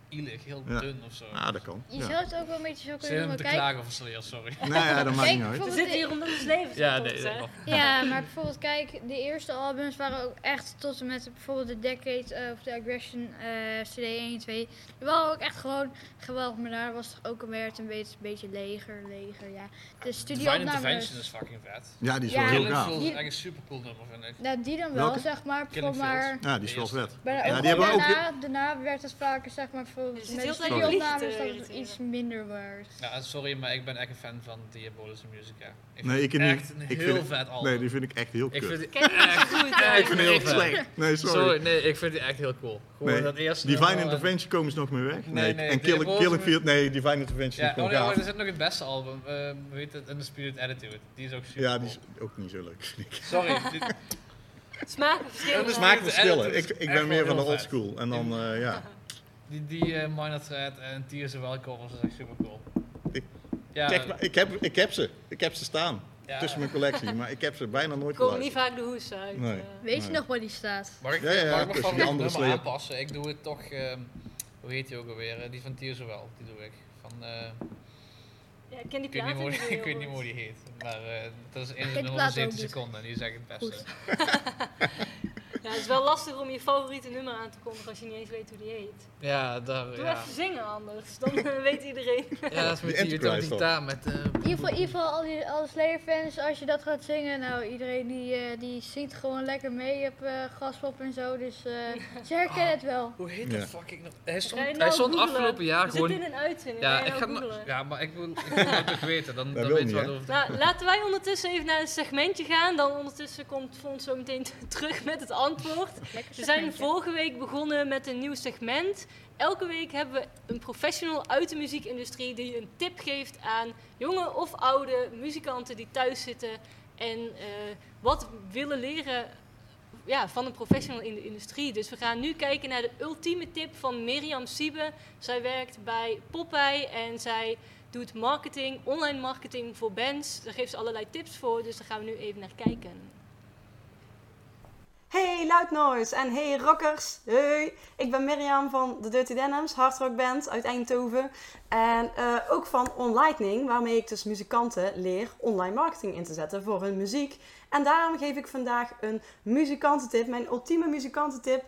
ielig, heel Ja. dun of zo. Ja, dat kan. Je Ja. zou het ook wel een beetje zo kunnen noemen. te klagen serieus, sorry. Nou ja, dat maakt Kijk, niet uit. We zitten hier omdat het leven Ja, zo nee, nee, hè? Ja, maar bijvoorbeeld kijk, de eerste albums waren ook echt tot en met bijvoorbeeld de Decade of de Aggression eh, CD 1 en 2. Die waren ook echt gewoon geweldig, maar daar was het ook een werd een beetje, beetje leger, leger, ja. De Divine studioopnames, Intervention is fucking vet. Ja, die is Ja. wel heel gaaf. Is Die- echt een super cool nummer, vind ik. nou die dan wel, Welke? zeg maar, maar... Ja, die is wel vet. Ja, die hebben we ook daarna, daarna werd het vaker, zeg maar, zit met heel Sorry. studioopnames te dat het iets minder werd. Ja, sorry, maar ik ben echt een fan van Diabolische Musica. Ik Nee, vind ik het niet. echt een Ik heel vind vet album. Nee, die vind ik echt heel ik kut. vind die niet zo goed, ik vind die heel Echt vet. slecht. Nee, sorry. Sorry, nee, ik vind die echt heel cool. Gewoon Nee, dat eerste Divine en- Intervention komen ze nog mee weg. Nee, Nee, en Killing, Killing Field, nee, Divine Intervention Ja, is oh nee, er zit nog het beste album. eh, hoe heet het? Undisputed Attitude. Die is ook super Ja, die cool. is ook niet zo leuk, vind ik. Sorry. dit- Smaakverschillen. Dus Smaakverschillen. Ik, is ik echt ben meer van de old school. En dan, eh, ja. Die die eh, Minor Threat en Tears of Well covers is echt super cool. Ik- ja, Kijk, maar ik, heb, ik heb ze. Ik heb ze staan. ja. Tussen mijn collectie. Maar ik heb ze bijna nooit Ik kom niet vaak de hoes uit. Nee. eh. Weet je Nee. nog waar die staat? Mag ik, Ja, ja, mag ik nog van die het andere nummer aanpassen? Ik doe het toch, ehm, hoe heet die ook alweer? Eh, Die van Tears of Well, die doe ik. Van, eh, Ja, ik ken die ik, weet niet plaat hoe, niet ik weet niet hoe die heet. Maar eh, dat is in 17 niet. seconden. Die is echt het beste. Ja, het is wel lastig om je favoriete nummer aan te kondigen als je niet eens weet hoe die heet. Ja, daar, Doe ja. even zingen anders, dan weet iedereen. Ja, dat is met Die die, gitaar met... eh, In ieder geval, in ieder geval al die alle Slayer-fans, als je dat gaat zingen, nou iedereen die, eh, die zingt gewoon lekker mee op eh gaspop en zo, dus eh, ze herkennen het wel. Hoe heet Ja. dat fucking... nog? Hij stond, hij nou stond afgelopen jaar We gewoon... in een uitzending, Ja, ik nou ga, googlen? ja, maar ik wil, ik wil het toch weten. Dan, Dat dan wil weet je hè? over... Nou, laten wij ondertussen even naar een segmentje gaan. Dan ondertussen komt Fons zo meteen terug met het antwoord. We zijn vorige week begonnen met een nieuw segment. Elke week hebben we een professional uit de muziekindustrie die een tip geeft aan jonge of oude muzikanten die thuis zitten en eh, wat willen leren ja, van een professional in de industrie. Dus we gaan nu kijken naar de ultieme tip van Mirjam Siebe. Zij werkt bij Popeye en zij doet marketing, online marketing voor bands. Daar geeft ze allerlei tips voor, dus daar gaan we nu even naar kijken. Hey Loud Noise en hey rockers. Hey, ik ben Mirjam van de Dirty Denims, hardrock band uit Eindhoven. En eh, ook van OnLightning, waarmee ik dus muzikanten leer online marketing in te zetten voor hun muziek. En daarom geef ik vandaag een muzikantentip, mijn ultieme muzikantentip,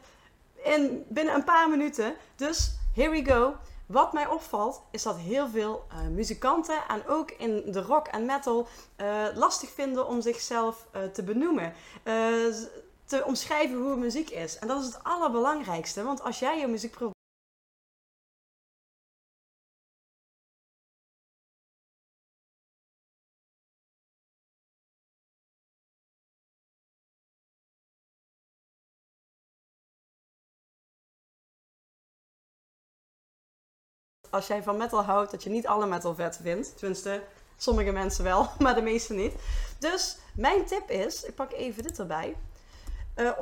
in, binnen een paar minuten. Dus here we go. Wat mij opvalt is dat heel veel eh, muzikanten en ook in de rock en metal eh, lastig vinden om zichzelf te benoemen. Te omschrijven hoe muziek is. En dat is het allerbelangrijkste. Want als jij je muziek pro- als jij van metal houdt, dat je niet alle metal vet vindt. Tenminste, sommige mensen wel, maar de meeste niet. Dus mijn tip is, ik pak even dit erbij. Eh,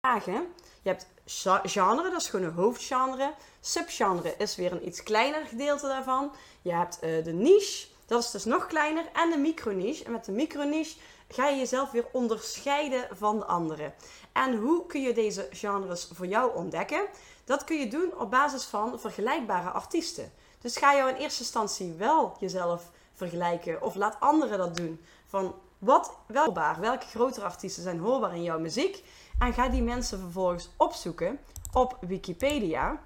vragen. Je hebt genre, dat is gewoon een hoofdgenre. Subgenre is weer een iets kleiner gedeelte daarvan. Je hebt eh, de niche, dat is dus nog kleiner. En de microniche. En met de microniche ga je jezelf weer onderscheiden van de anderen. En hoe kun je deze genres voor jou ontdekken? Dat kun je doen op basis van vergelijkbare artiesten. Dus ga je in eerste instantie wel jezelf vergelijken of laat anderen dat doen. Van wat hoorbaar, welke grotere artiesten zijn hoorbaar in jouw muziek? En ga die mensen vervolgens opzoeken op Wikipedia.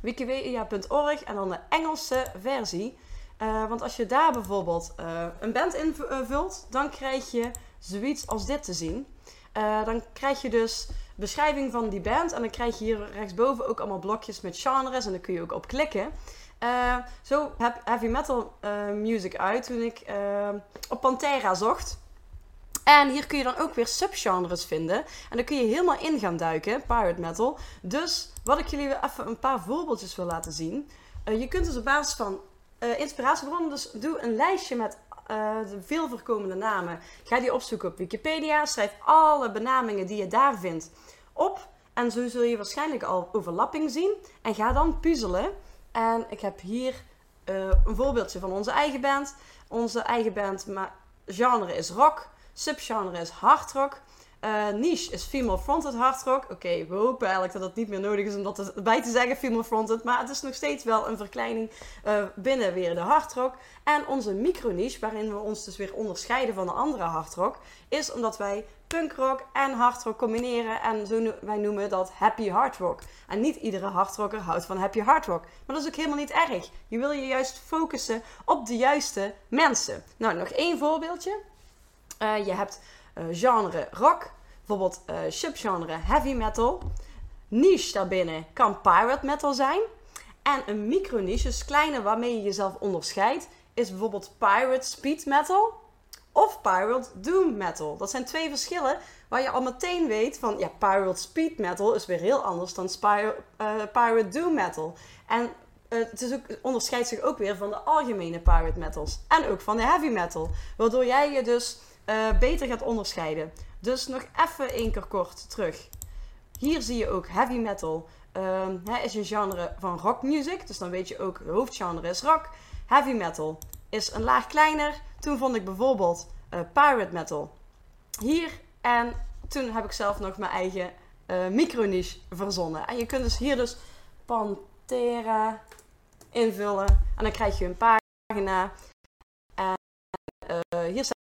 Wikipedia.org en dan de Engelse versie. Eh, want als je daar bijvoorbeeld eh, een band invult, dan krijg je zoiets als dit te zien. Eh, dan krijg je dus beschrijving van die band. En dan krijg je hier rechtsboven ook allemaal blokjes met genres. En daar kun je ook op klikken. Eh, zo heb heavy metal eh, music uit toen ik eh, op Pantera zocht. En hier kun je dan ook weer subgenres vinden. En dan kun je helemaal in gaan duiken, pirate metal. Dus wat ik jullie even een paar voorbeeldjes wil laten zien. Eh, je kunt dus op basis van inspiratiebronnen, dus doe een lijstje met de veel voorkomende namen. Ga die opzoeken op Wikipedia. Schrijf alle benamingen die je daar vindt op. En zo zul je waarschijnlijk al overlapping zien. En ga dan puzzelen. En ik heb hier eh, een voorbeeldje van onze eigen band. Onze eigen band, maar genre is rock. Subgenre is hard rock. Eh, niche is female fronted hard rock. Oké, we hopen eigenlijk dat het niet meer nodig is om dat erbij te zeggen, female fronted. Maar het is nog steeds wel een verkleining eh, binnen weer de hard rock. En onze micro niche, waarin we ons dus weer onderscheiden van de andere hard rock, is omdat wij punkrock en hardrock combineren. En zo wij noemen dat happy hard rock. En niet iedere hardrocker houdt van happy hard rock. Maar dat is ook helemaal niet erg. Je wil je juist focussen op de juiste mensen. Nou, nog één voorbeeldje. Eh, je hebt genre rock, bijvoorbeeld eh, subgenre heavy metal. Niche daarbinnen kan pirate metal zijn. En een micro niche, dus kleine waarmee je jezelf onderscheidt, is bijvoorbeeld pirate speed metal of pirate doom metal. Dat zijn twee verschillen waar je al meteen weet van ja, pirate speed metal is weer heel anders dan eh, pirate doom metal. En eh, het is ook, onderscheidt zich ook weer van de algemene pirate metals en ook van de heavy metal, waardoor jij je dus eh, beter gaat onderscheiden. Dus nog even één keer kort terug. Hier zie je ook heavy metal. hè, is een genre van rock music. Dus dan weet je ook, de hoofdgenre is rock. Heavy metal is een laag kleiner. Toen vond ik bijvoorbeeld eh, pirate metal hier. En toen heb ik zelf nog mijn eigen eh micro-niche verzonnen. En je kunt dus hier dus Pantera invullen. En dan krijg je een pagina. En hier staat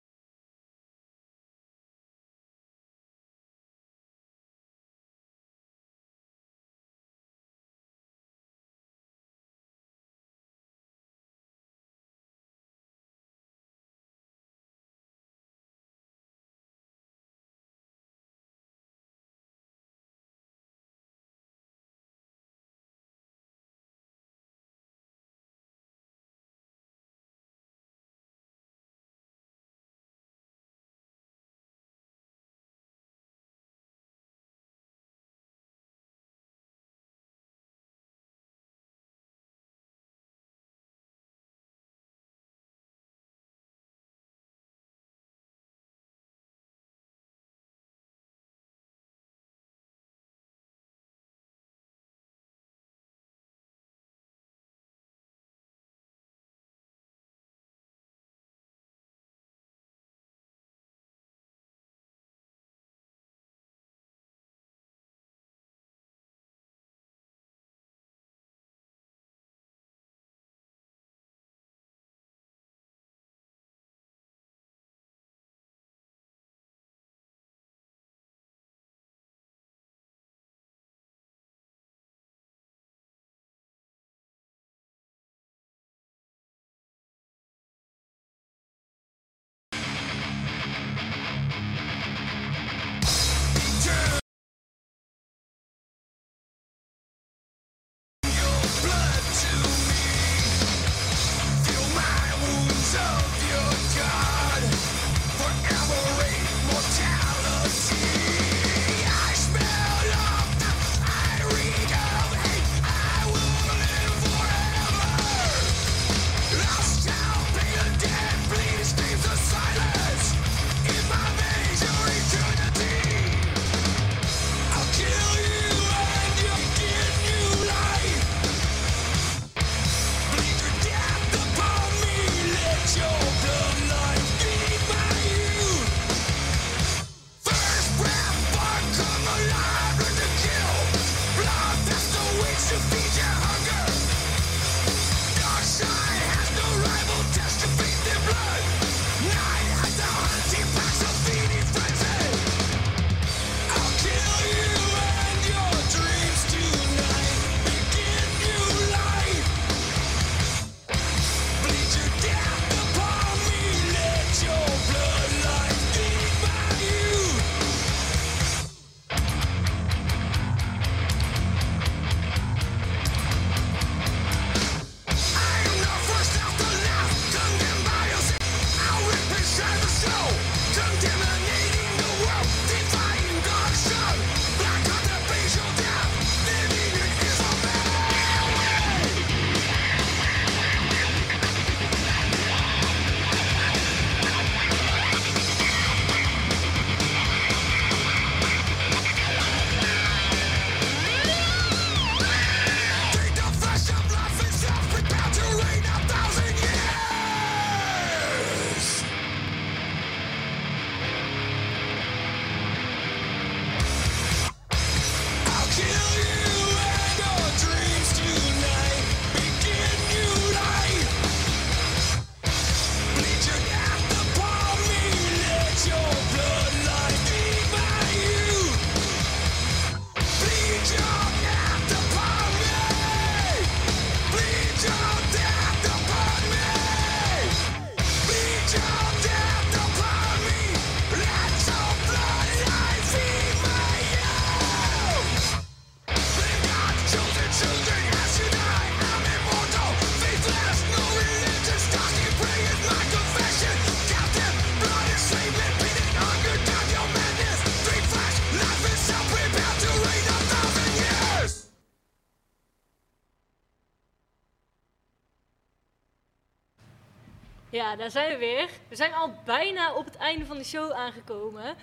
Ja, daar zijn we weer. We zijn al bijna op het einde van de show aangekomen.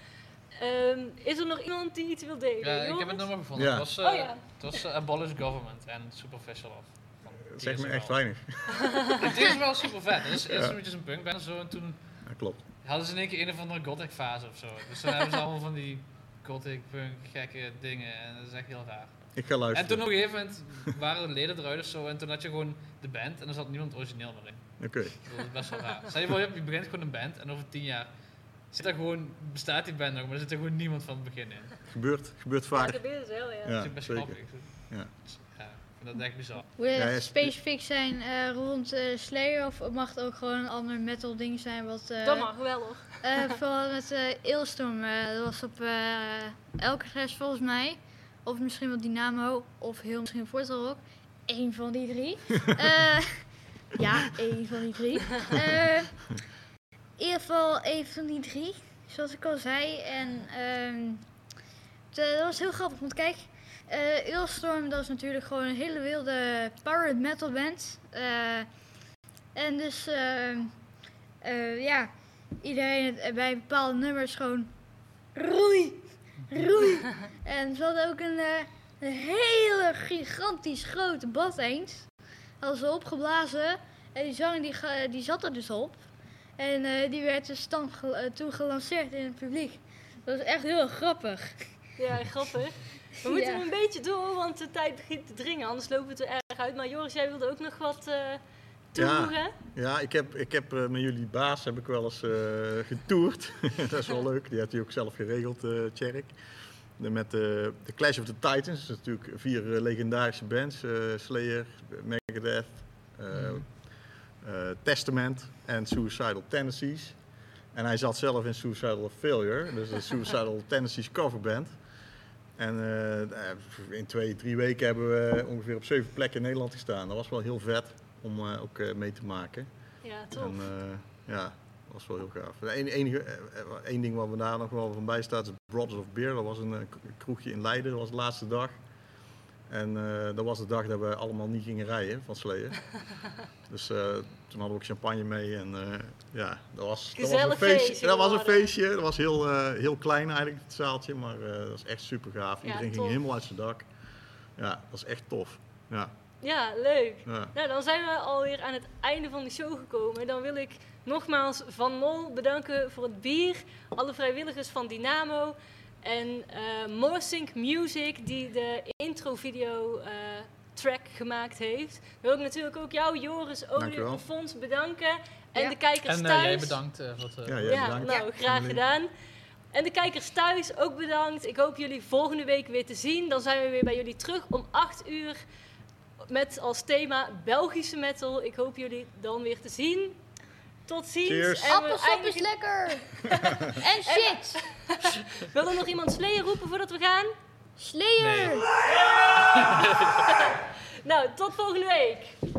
Ehm, is er nog iemand die iets wil delen? Ja, ik heb het nummer gevonden. Ja. Het was, eh, Oh ja. het was eh, Abolish Government en Superficial Love. van Dat zegt me echt weinig. Het is wel super vet. Het is eerst een beetje een punkband en zo. En toen Ja, klopt. hadden ze in één keer een of andere gothic fase of zo. Dus dan hebben ze allemaal van die gothic punk gekke dingen. En dat is echt heel raar. Ik ga En luisteren. toen op een gegeven moment waren de leden eruit of zo. En toen had je gewoon de band en er zat niemand origineel meer in. Oké. Dat is best wel raar. Stel je voor, begint gewoon een band en over tien jaar zit er gewoon, bestaat die band nog, maar er zit er gewoon niemand van het begin in. Gebeurt, gebeurt Ja, vaak. dat gebeurt wel, ja. dat Ja, is best zeker. grappig. Ja. Ja, ik vind dat echt bizar. Moet je Ja, ja, specifiek zijn eh, rond eh, Slayer of mag het ook gewoon een ander metal ding zijn? Wat, eh, Dat mag wel hoor. eh, vooral met eh Eelstorm, eh, dat was op eh Alcatraz volgens mij. Of misschien wel Dynamo, of heel misschien Forza Rock. Eén van die drie. Ja, één van die drie. Eh, in ieder geval één van die drie, zoals ik al zei. En ehm, het, dat was heel grappig, want kijk, eh Eelstorm dat is natuurlijk gewoon een hele wilde power metal band. Eh, en dus, ehm, eh, ja, iedereen bij bepaalde nummers gewoon roei, roei. en ze hadden ook een, een hele gigantisch grote bad eens. Hadden ze opgeblazen en die zang die, die zat er dus op. En eh, die werd dus dan ge- eh, toen gelanceerd in het publiek. Dat was echt heel grappig. Ja, grappig. We moeten Ja. een beetje door, want de tijd begint te dringen. Anders lopen we het er erg uit. Maar Joris, jij wilde ook nog wat eh toevoegen? Ja, ik heb, ik heb met jullie baas heb ik wel eens eh getoerd. dat is wel leuk. Die had hij ook zelf geregeld, eh Tjerk. Met de de Clash of the Titans. Dat is natuurlijk vier eh, legendarische bands. eh, Slayer, Megadeth, eh, eh, Testament en Suicidal Tendencies. En hij zat zelf in Suicidal Failure. Dus de Suicidal Tendencies coverband. En in twee, drie weken hebben we ongeveer op zeven plekken in Nederland gestaan. Dat was wel heel vet om ook mee te maken. Ja, tof. En ja, was wel heel gaaf. Enige, enige, eh, eh, één ding wat me daar nog wel van bij staat is Brothers of Beer. Dat was een eh, kroegje in Leiden, dat was de laatste dag. En dat was de dag dat we allemaal niet gingen rijden van Slayer. dus toen hadden we ook champagne mee en ja, dat was, dat was een feestje. feestje Dat was een feestje, dat was heel, heel klein eigenlijk het zaaltje, maar dat was echt super gaaf. Ja, Iedereen tof. ging helemaal uit zijn dak. Ja, dat was echt tof. Ja, Ja, leuk. ja. Nou, dan zijn we alweer aan het einde van de show gekomen. Dan wil ik nogmaals Van Mol bedanken voor het bier. Alle vrijwilligers van Dynamo. En eh Morsync Music, die de intro-video eh, track gemaakt heeft. Wil ik natuurlijk ook jou, Joris, Dankjewel. en Fons bedanken. En Ja. de kijkers En thuis. eh, jij bedankt eh, eh, Ja, jij ja, bedankt. nou, graag gedaan. En de kijkers thuis ook bedankt. Ik hoop jullie volgende week weer te zien. Dan zijn we weer bij jullie terug om 8 uur. Met als thema Belgische metal. Ik hoop jullie dan weer te zien. Tot ziens. Cheers. En we Appelsap is lekker! en shit! Wil er nog iemand Slayer roepen voordat we gaan? Slayer! Nee. Nou, tot volgende week.